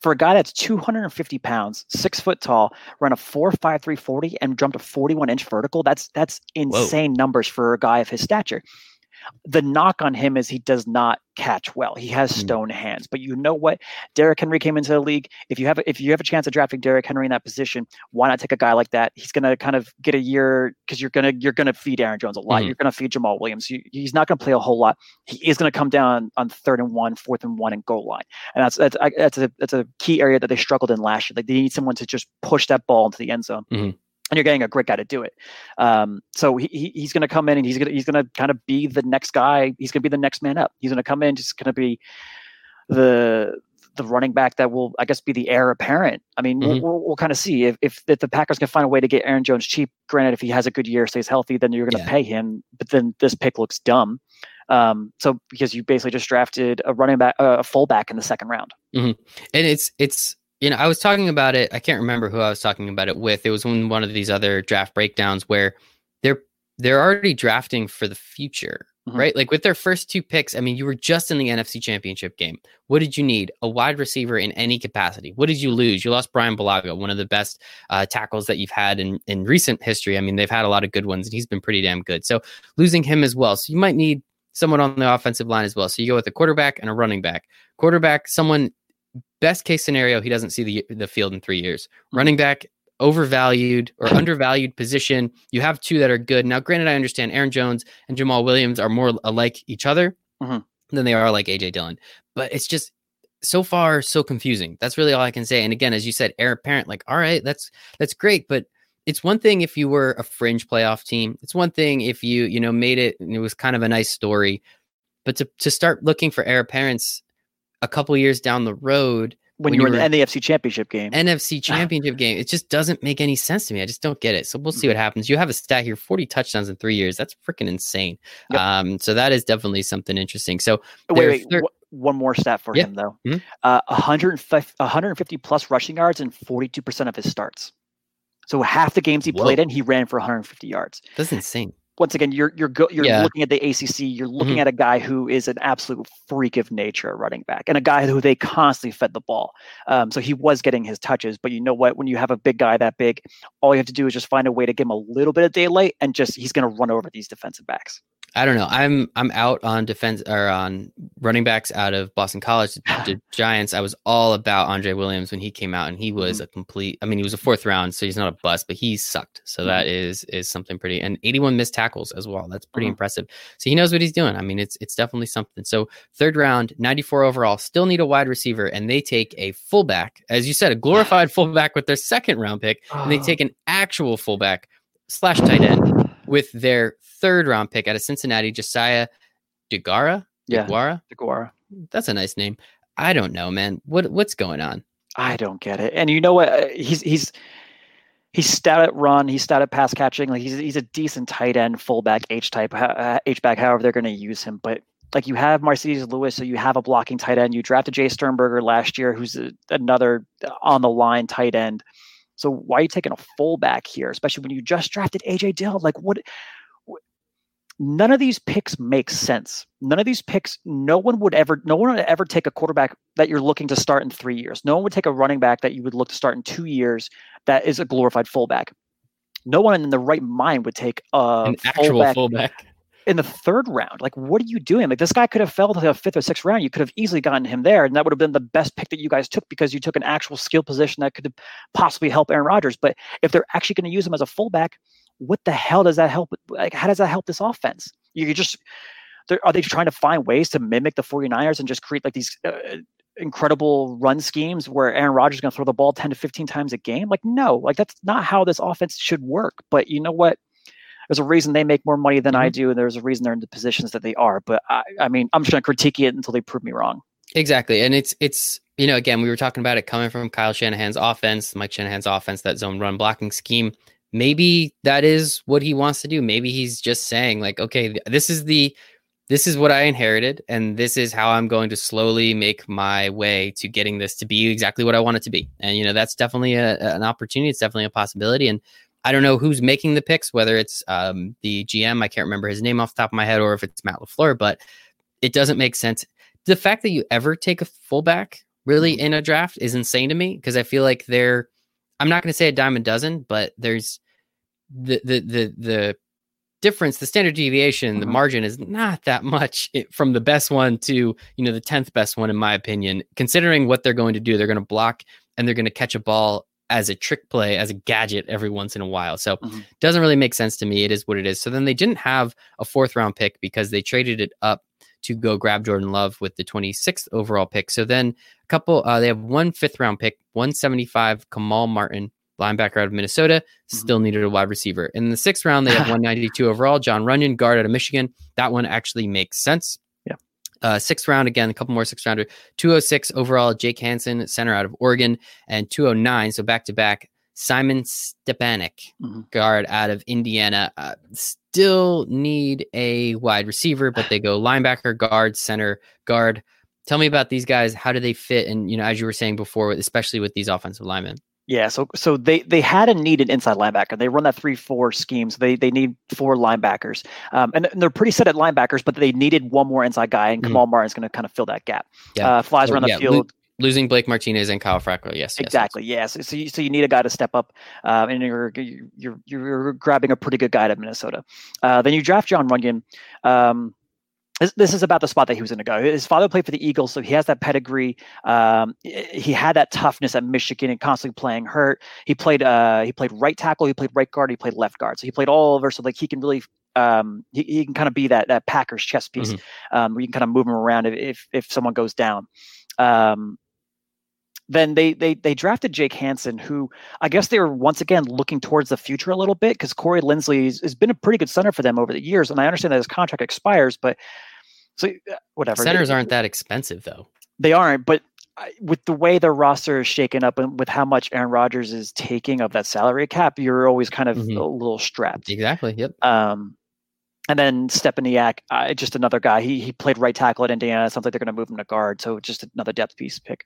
For a guy that's 250 pounds, six foot tall, run a 4.53 40 and jumped a 41 inch vertical, that's that's insane Whoa. numbers for a guy of his stature. The knock on him is he does not catch well. He has hmm. stone hands. But you know what? Derrick Henry came into the league. If you have if you have a chance of drafting Derrick Henry in that position, why not take a guy like that? He's going to kind of get a year because you're going to you're going to feed Aaron Jones a lot. Mm-hmm. You're going to feed Jamaal Williams. You, he's not going to play a whole lot. He is going to come down on third and one, fourth and one, and goal line. And that's that's that's a that's a key area that they struggled in last year. Like they need someone to just push that ball into the end zone. Mm-hmm and you're getting a great guy to do it. Um, so he, he's going to come in and he's going to he's going to kind of be the next guy. He's going to be the next man up. He's going to come in, just going to be the the running back that will, I guess, be the heir apparent. I mean, mm-hmm. we'll, we'll, kind of see if, if, if the Packers can find a way to get Aaron Jones cheap. Granted, if he has a good year, stays healthy, then you're going to yeah. pay him. But then this pick looks dumb. Um, so because you basically just drafted a running back, a fullback in the second round. Mm-hmm. And it's it's you know, I was talking about it. I can't remember who I was talking about it with. It was in one of these other draft breakdowns where they're they're already drafting for the future, mm-hmm. right? Like with their first two picks. I mean, you were just in the NFC Championship game. What did you need? A wide receiver in any capacity. What did you lose? You lost Bryan Bulaga, one of the best uh, tackles that you've had in in recent history. I mean, they've had a lot of good ones, and he's been pretty damn good. So losing him as well. So you might need someone on the offensive line as well. So you go with a quarterback and a running back. Quarterback, someone best case scenario, he doesn't see the the field in three years. Mm-hmm. Running back, overvalued or undervalued position. You have two that are good. Now, granted, I understand Aaron Jones and Jamaal Williams are more alike each other mm-hmm. than they are like AJ Dillon, but it's just so far so confusing. That's really all I can say. And again, as you said, heir apparent, like, all right, that's that's great, but it's one thing if you were a fringe playoff team. It's one thing if you, you know, made it and it was kind of a nice story. But to, to start looking for heir apparents a couple years down the road when, when you were in the NFC Championship game. NFC Championship game. It just doesn't make any sense to me. I just don't get it. So we'll see what happens. You have a stat here: forty touchdowns in three years. That's freaking insane. Yep. Um, so that is definitely something interesting. So wait, wait. one more stat for him though: mm-hmm. uh, 150, 150 plus rushing yards and forty-two percent of his starts. So half the games he Whoa. played in, he ran for 150 yards. That's insane once again, you're you're go, you're yeah. looking at the ACC. You're looking mm-hmm. at a guy who is an absolute freak of nature, running back, and a guy who they constantly fed the ball. Um, so he was getting his touches. But you know what? When you have a big guy that big, all you have to do is just find a way to give him a little bit of daylight, and just he's going to run over these defensive backs. I don't know. I'm I'm out on defense or on running backs out of Boston College. The Giants. I was all about Andre Williams when he came out, and he was mm-hmm. a complete. I mean, he was a fourth round, so he's not a bust, but he sucked. So mm-hmm. that is is something pretty. And 81 missed tackles as well. That's pretty mm-hmm. impressive. So he knows what he's doing. I mean, it's it's definitely something. So third round, 94 overall. Still need a wide receiver, and they take a fullback, as you said, a glorified fullback with their second round pick, and they take an actual fullback slash tight end with their third round pick out of Cincinnati, Josiah DeGuara. Yeah, DeGuara. DeGuara. That's a nice name. I don't know, man. What what's going on? I don't get it. And you know what? Uh, he's he's he's stat at run, he's stat at pass catching. Like he's he's a decent tight end, fullback, H type, H back, however they're going to use him. But like you have Marcedes Lewis, so you have a blocking tight end. You drafted Jace Sternberger last year, who's a, another on the line tight end. So why are you taking a fullback here, especially when you just drafted AJ Dillon? Like what? None of these picks make sense. None of these picks. No one would ever. No one would ever take a quarterback that you're looking to start in three years. No one would take a running back that you would look to start in two years. That is a glorified fullback. No one in the right mind would take a an actual fullback, fullback in the third round. Like, what are you doing? Like, this guy could have fell to the fifth or sixth round. You could have easily gotten him there, and that would have been the best pick that you guys took because you took an actual skill position that could possibly help Aaron Rodgers. But if they're actually going to use him as a fullback, what the hell does that help? Like, how does that help this offense? You just are they trying to find ways to mimic the 49ers and just create like these uh, incredible run schemes where Aaron Rodgers is going to throw the ball 10 to 15 times a game? Like, no, like that's not how this offense should work. But you know what? There's a reason they make more money than mm-hmm. I do, and there's a reason they're in the positions that they are. But I, I mean, I'm just going to critique it until they prove me wrong. Exactly, and it's it's you know again we were talking about it coming from Kyle Shanahan's offense, Mike Shanahan's offense, that zone run blocking scheme. Maybe that is what he wants to do. Maybe he's just saying like, okay, this is the this is what I inherited, and this is how I'm going to slowly make my way to getting this to be exactly what I want it to be. And you know, that's definitely a, an opportunity. It's definitely a possibility. And I don't know who's making the picks, whether it's um, the GM, I can't remember his name off the top of my head, or if it's Matt LaFleur, but it doesn't make sense. The fact that you ever take a fullback really mm-hmm. in a draft is insane to me because I feel like they're, I'm not going to say a dime a dozen, but there's the, the, the, the, difference the standard deviation mm-hmm. the margin is not that much from the best one to you know the 10th best one in my opinion considering what they're going to do they're going to block and they're going to catch a ball as a trick play, as a gadget every once in a while. So mm-hmm. doesn't really make sense to me. It is what it is. So then they didn't have a fourth round pick because they traded it up to go grab Jordan Love with the 26th overall pick. So then a couple, uh, they have one fifth round pick, 175 Kamal Martin, linebacker out of Minnesota, mm-hmm. still needed a wide receiver. In the sixth round, they have 192 overall, Jon Runyan, guard out of Michigan. That one actually makes sense. Uh, sixth round again, a couple more sixth rounder. 206 overall, Jake Hanson, center out of Oregon, and 209, so back to back, Simon Stepaniak, mm-hmm. guard out of Indiana. Uh, still need a wide receiver, but they go linebacker, guard, center, guard. Tell me about these guys. How do they fit? And you know, as you were saying before, especially with these offensive linemen. Yeah, so so they they had a needed an inside linebacker. They run that three four scheme, so they they need four linebackers, um, and, and, they're pretty set at linebackers, but they needed one more inside guy, and mm-hmm. Kamal Martin's going to kind of fill that gap. Yeah. Uh, flies so, around the yeah, field. Lo- losing Blake Martinez and Kyle Fackrell, yes, exactly, yes. yes. So, you, so you need a guy to step up, uh, and you're, you're you're grabbing a pretty good guy at Minnesota. Uh, then you draft Jon Runyan. Um, this, this is about the spot that he was going to go. His father played for the Eagles, so he has that pedigree. Um, he had that toughness at Michigan and constantly playing hurt. He played uh, he played right tackle, he played right guard, he played left guard. So he played all over. So like he can really um, he, he can kind of be that that Packers chess piece mm-hmm. um, where you can kind of move him around if if, if someone goes down. Um, then they they they drafted Jake Hanson, who I guess they were once again looking towards the future a little bit because Corey Linsley has been a pretty good center for them over the years, and I understand that his contract expires, but so uh, whatever. Centers aren't that expensive though. They aren't, but with the way the roster is shaken up and with how much Aaron Rodgers is taking of that salary cap, you're always kind of mm-hmm. a little strapped. Exactly. Yep. Um, and then Stepaniak, uh, just another guy. He he played right tackle at Indiana. It Sounds like they're going to move him to guard. So just another depth piece pick.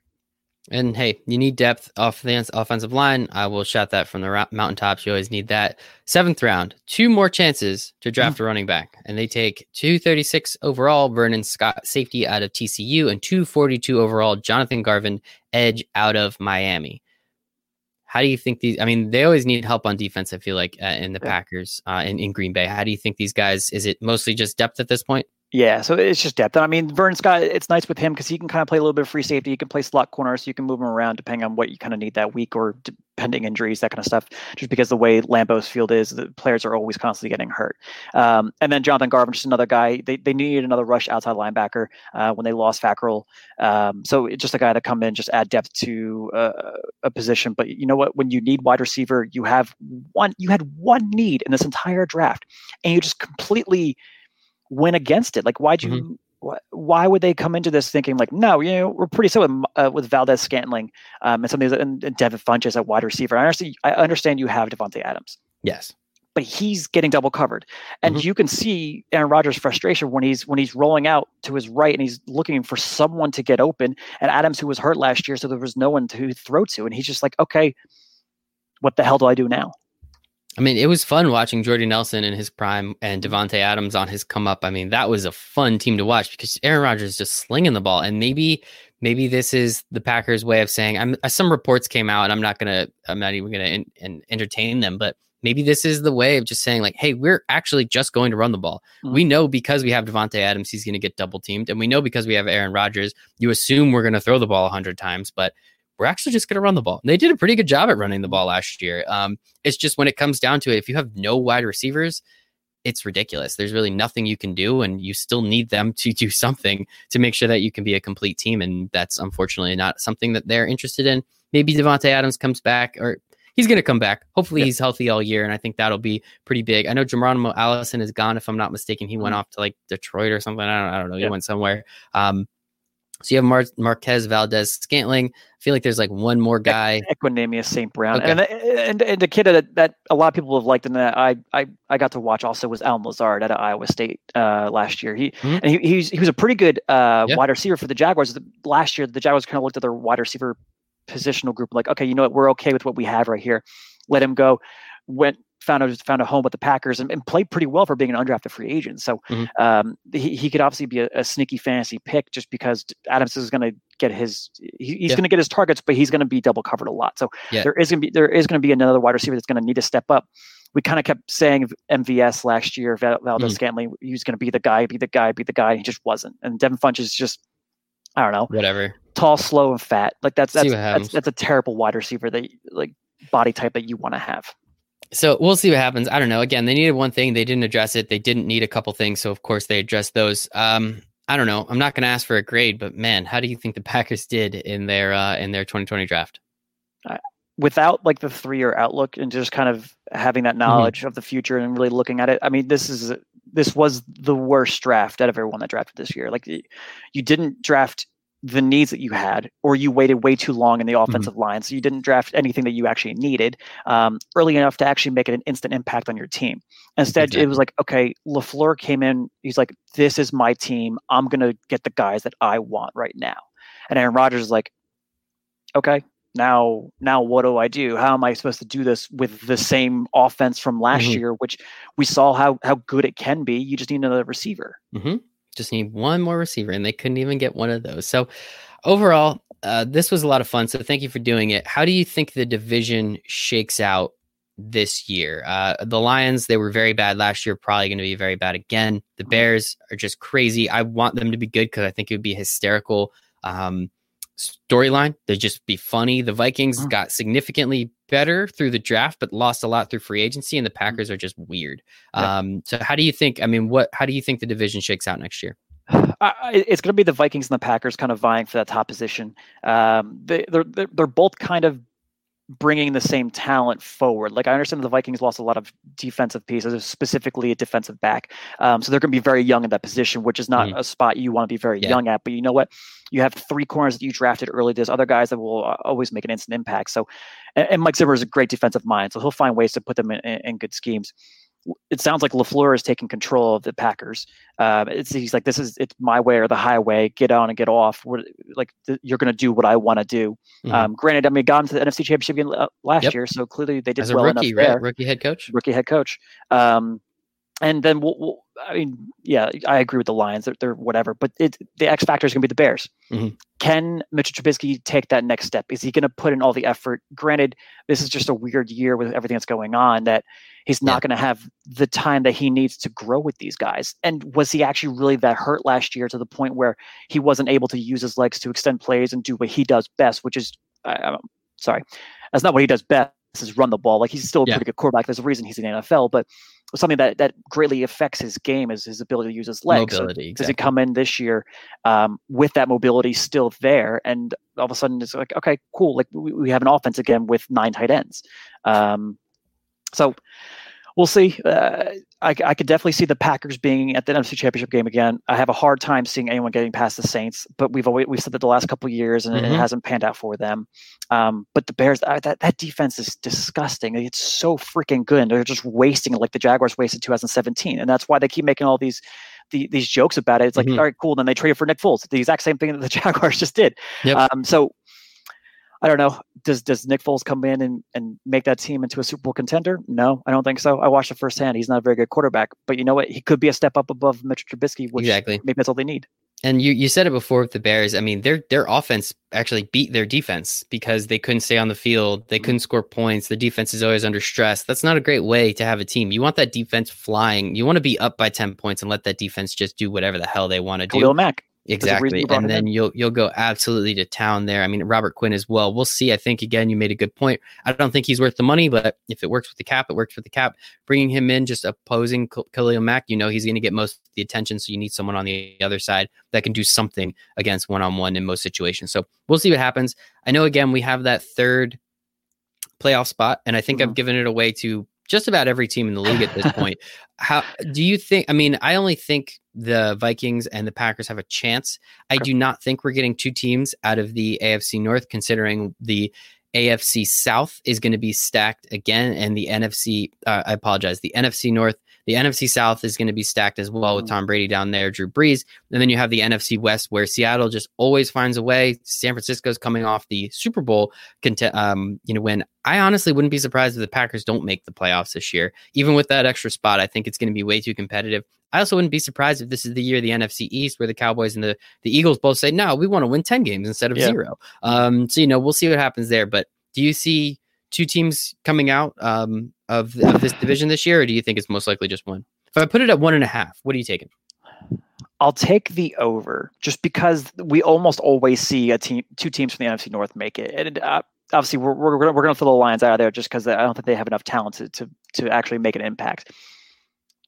And hey, you need depth off the offensive line. I will shout that from the mountaintops. You always need that. Seventh round, two more chances to draft mm-hmm. a running back. And they take 236 overall, Vernon Scott, safety out of TCU, and 242 overall, Jonathan Garvin, edge out of Miami. How do you think these? I mean, they always need help on defense, I feel like, uh, in the yeah. Packers uh, in, in Green Bay. How do you think these guys, is it mostly just depth at this point? Yeah, so it's just depth. I mean, Vern Scott, it's nice with him because he can kind of play a little bit of free safety. He can play slot corner, so you can move him around depending on what you kind of need that week or pending injuries, that kind of stuff. Just because the way Lambeau's field is, the players are always constantly getting hurt. Um, and then Jonathan Garvin, just another guy. They, they needed another rush outside linebacker uh, when they lost Fackrell. Um, so it's just a guy to come in, just add depth to uh, a position. But you know what? When you need wide receiver, you have one. You had one need in this entire draft, and you just completely went against it. Like, why'd you? Mm-hmm. why would they come into this thinking like, no, you know, we're pretty set with, uh, with Valdes Scantling um, and some of these and, and Devin Funchess at wide receiver. I understand. I understand you have Davante Adams. Yes but he's getting double covered. And mm-hmm. you can see Aaron Rodgers' frustration when he's when he's rolling out to his right and he's looking for someone to get open. And Adams, who was hurt last year, so there was no one to throw to. And he's just like, okay, what the hell do I do now? I mean, it was fun watching Jordy Nelson in his prime and Davante Adams on his come up. I mean, that was a fun team to watch because Aaron Rodgers is just slinging the ball. And maybe, maybe this is the Packers' way of saying. I'm some reports came out, and I'm not gonna, I'm not even gonna in, in, entertain them, but maybe this is the way of just saying like, hey, we're actually just going to run the ball. Mm-hmm. We know because we have Davante Adams, he's going to get double teamed, and we know because we have Aaron Rodgers, you assume we're going to throw the ball hundred times, but we're actually just going to run the ball. And they did a pretty good job at running the ball last year. Um, it's just when it comes down to it, if you have no wide receivers, it's ridiculous. There's really nothing you can do, and you still need them to do something to make sure that you can be a complete team. And that's unfortunately not something that they're interested in. Maybe Davante Adams comes back, or he's going to come back. Hopefully, yeah. he's healthy all year, and I think that'll be pretty big. I know Geronimo Allison is gone, if I'm not mistaken. He mm-hmm. went off to like Detroit or something. I don't, I don't know. He yeah. went somewhere. Um, so you have Mar- Marquez Valdes Scantling. I feel like there's like one more guy. Equanimeous St. Brown. Okay. And, and and the kid that, that a lot of people have liked and that I, I I got to watch also was Allen Lazard at Iowa State uh, last year. He mm-hmm. and he, he was, he was a pretty good uh, wide receiver for the Jaguars. The, last year the Jaguars kind of looked at their wide receiver positional group like, okay, you know what, we're okay with what we have right here. Let him go. Went found a found a home with the Packers and, and played pretty well for being an undrafted free agent. So mm-hmm. um, he, he could obviously be a, a, sneaky fantasy pick just because Adams is going to get his he, he's yeah. going to get his targets, but he's going to be double covered a lot. So yeah. there is going to be there is going to be another wide receiver that's going to need to step up. We kind of kept saying MVS last year, Valdes mm. Scantling, he was going to be the guy, be the guy, be the guy. He just wasn't. And Devin Funchess just I don't know, whatever, tall, slow, and fat. Like that's that's that's, that's a terrible wide receiver that like body type that you want to have. So we'll see what happens. I don't know. Again, they needed one thing, they didn't address it. They didn't need a couple things, so of course they addressed those. Um, I don't know. I'm not going to ask for a grade, but man, how do you think the Packers did in their uh, in their 2020 draft? Uh, without like the three year outlook and just kind of having that mm-hmm. knowledge mm-hmm. of the future and really looking at it. I mean, this is this was the worst draft out of everyone that drafted this year. Like you didn't draft the needs that you had, or you waited way too long in the mm-hmm. offensive mm-hmm. line. So you didn't draft anything that you actually needed um, early enough to actually make it an instant impact on your team. Instead, exactly. it was like, okay, LaFleur came in. He's like, this is my team. I'm going to get the guys that I want right now. And Aaron Rodgers is like, okay, now, now what do I do? How am I supposed to do this with the same offense from last mm-hmm. year, which we saw how, how good it can be? You just need another receiver. Mm-hmm. Just need one more receiver, and they couldn't even get one of those. So, overall, uh, this was a lot of fun. So, thank you for doing it. How do you think the division shakes out this year? Uh, the Lions, they were very bad last year, probably going to be very bad again. The mm-hmm. Bears are just crazy. I want them to be good because I think it would be hysterical. Um, storyline. They'd just be funny. The Vikings mm. got significantly better through the draft, but lost a lot through free agency, and the mm. Packers are just weird. Yeah. Um, so how do you think? I mean, what? How do you think the division shakes out next year? Uh, it's going to be the Vikings and the Packers kind of vying for that top position. Um, they, they're, they're they're both kind of bringing the same talent forward. Like I understand the Vikings lost a lot of defensive pieces, specifically a defensive back. Um, so they're going to be very young in that position, which is not mm. a spot you want to be very yeah. young at. But you know what? You have three corners that you drafted early. There's other guys that will uh, always make an instant impact. So, and, and Mike Zimmer is a great defensive mind, so he'll find ways to put them in, in, in good schemes it sounds like Lafleur is taking control of the Packers. Uh, it's he's like this is it's my way or the highway. Get on and get off. What, like th- you're going to do what I want to do. Mm-hmm. Um, granted, I mean, got into the NFC Championship game uh, last yep. year, so clearly they did As well a rookie, enough right? Rookie head coach. Rookie head coach. Um, and then we'll, we'll, I mean, yeah, I agree with the Lions. They're, they're whatever, but it, the X factor is going to be the Bears. Mm-hmm. Can Mitchell Trubisky take that next step? Is he going to put in all the effort? Granted, this is just a weird year with everything that's going on. That he's not yeah. going to have the time that he needs to grow with these guys. And was he actually really that hurt last year to the point where he wasn't able to use his legs to extend plays and do what he does best, which is, uh, sorry, that's not what he does best. Is run the ball. Like he's still a yeah. pretty good quarterback. There's a reason he's in the NFL, but something that that greatly affects his game is his ability to use his legs. Mobility. So exactly. Does he come in this year um, with that mobility still there, and all of a sudden it's like, okay, cool, like we, we have an offense again with nine tight ends. Um, so we'll see. Uh, I, I could definitely see the Packers being at the NFC Championship game again. I have a hard time seeing anyone getting past the Saints, but we've always we've said that the last couple of years, and mm-hmm. it hasn't panned out for them. Um, but the Bears, uh, that that defense is disgusting. It's so freaking good. They're just wasting it like the Jaguars wasted 2017, and that's why they keep making all these. The, these jokes about it. It's like, mm-hmm. all right, cool. Then they traded for Nick Foles, the exact same thing that the Jaguars just did. Yep. Um, so I don't know. Does does Nick Foles come in and, and make that team into a Super Bowl contender? No, I don't think so. I watched it firsthand. He's not a very good quarterback, but you know what? He could be a step up above Mitch Trubisky, which exactly. maybe that's all they need. And you, you said it before with the Bears. I mean, their their offense actually beat their defense because they couldn't stay on the field. They couldn't score points. The defense is always under stress. That's not a great way to have a team. You want that defense flying. You want to be up by 10 points and let that defense just do whatever the hell they want to do. Khalil Mack. Exactly. And then you'll you'll go absolutely to town there. I mean, Robert Quinn as well. We'll see. I think again, you made a good point. I don't think he's worth the money, but if it works with the cap, it works with the cap. Bringing him in, just opposing Khalil Mack, you know he's going to get most of the attention. So you need someone on the other side that can do something against one on one in most situations. So we'll see what happens. I know again we have that third playoff spot, and I think mm-hmm. I've given it away to just about every team in the league at this point. How do you think? I mean, I only think the Vikings and the Packers have a chance. I do not think we're getting two teams out of the AFC North, considering the AFC South is going to be stacked again, and the NFC. Uh, I apologize. The NFC North the NFC South is going to be stacked as well with mm. Tom Brady down there, Drew Brees. And then you have the NFC West where Seattle just always finds a way. San Francisco's coming off the Super Bowl, um, you know, when I honestly wouldn't be surprised if the Packers don't make the playoffs this year. Even with that extra spot, I think it's going to be way too competitive. I also wouldn't be surprised if this is the year the NFC East, where the Cowboys and the, the Eagles both say, no, we want to win 10 games instead of yeah. zero. Um, so, you know, we'll see what happens there. But do you see two teams coming out um, of, of this division this year, or do you think it's most likely just one? If I put it at one and a half, what are you taking? I'll take the over just because we almost always see a team, two teams from the NFC North make it. And uh, obviously, we're, we're, we're going to throw the Lions out of there just because I don't think they have enough talent to, to, to actually make an impact.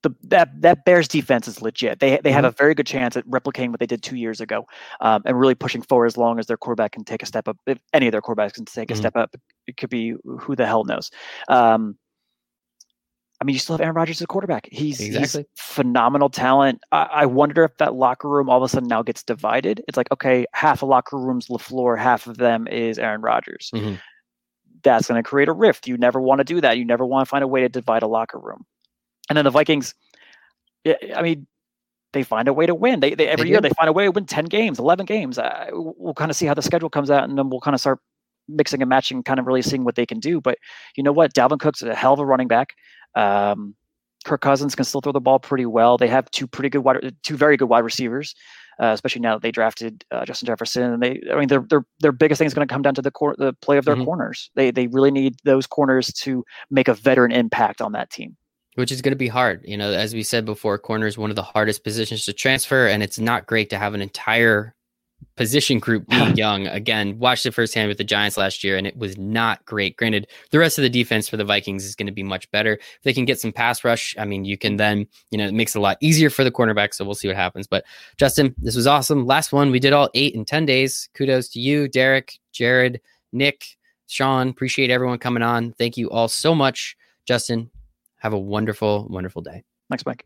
The, that that Bears defense is legit. They they have mm-hmm. a very good chance at replicating what they did two years ago, um, and really pushing forward as long as their quarterback can take a step up. If any of their quarterbacks can take mm-hmm. a step up, it could be who the hell knows. Um, I mean, you still have Aaron Rodgers as a quarterback. He's, exactly. he's phenomenal talent. I, I, wonder if that locker room all of a sudden now gets divided. It's like, okay, half a locker room's LaFleur, half of them is Aaron Rodgers. Mm-hmm. That's going to create a rift. You never want to do that. You never want to find a way to divide a locker room. And then the Vikings, I mean, they find a way to win. They, they every they year they find a way to win ten games, eleven games. Uh, we'll kind of see how the schedule comes out, and then we'll kind of start mixing and matching, kind of really seeing what they can do. But you know what? Dalvin Cook's a hell of a running back. Um, Kirk Cousins can still throw the ball pretty well. They have two pretty good wide, two very good wide receivers, uh, especially now that they drafted uh, Justin Jefferson. And they, I mean, their their their biggest thing is going to come down to the cor- the play of their mm-hmm. corners. They they really need those corners to make a veteran impact on that team. Which is going to be hard. You know, as we said before, corner is one of the hardest positions to transfer, and it's not great to have an entire position group being young. Again, watched it firsthand with the Giants last year, and it was not great. Granted, the rest of the defense for the Vikings is going to be much better. If they can get some pass rush, I mean, you can then, you know, it makes it a lot easier for the cornerback. So we'll see what happens. But Justin, this was awesome. Last one, we did all eight in 10 days. Kudos to you, Derek, Jared, Nick, Sean. Appreciate everyone coming on. Thank you all so much. Justin, have a wonderful, wonderful day. Thanks, Mike.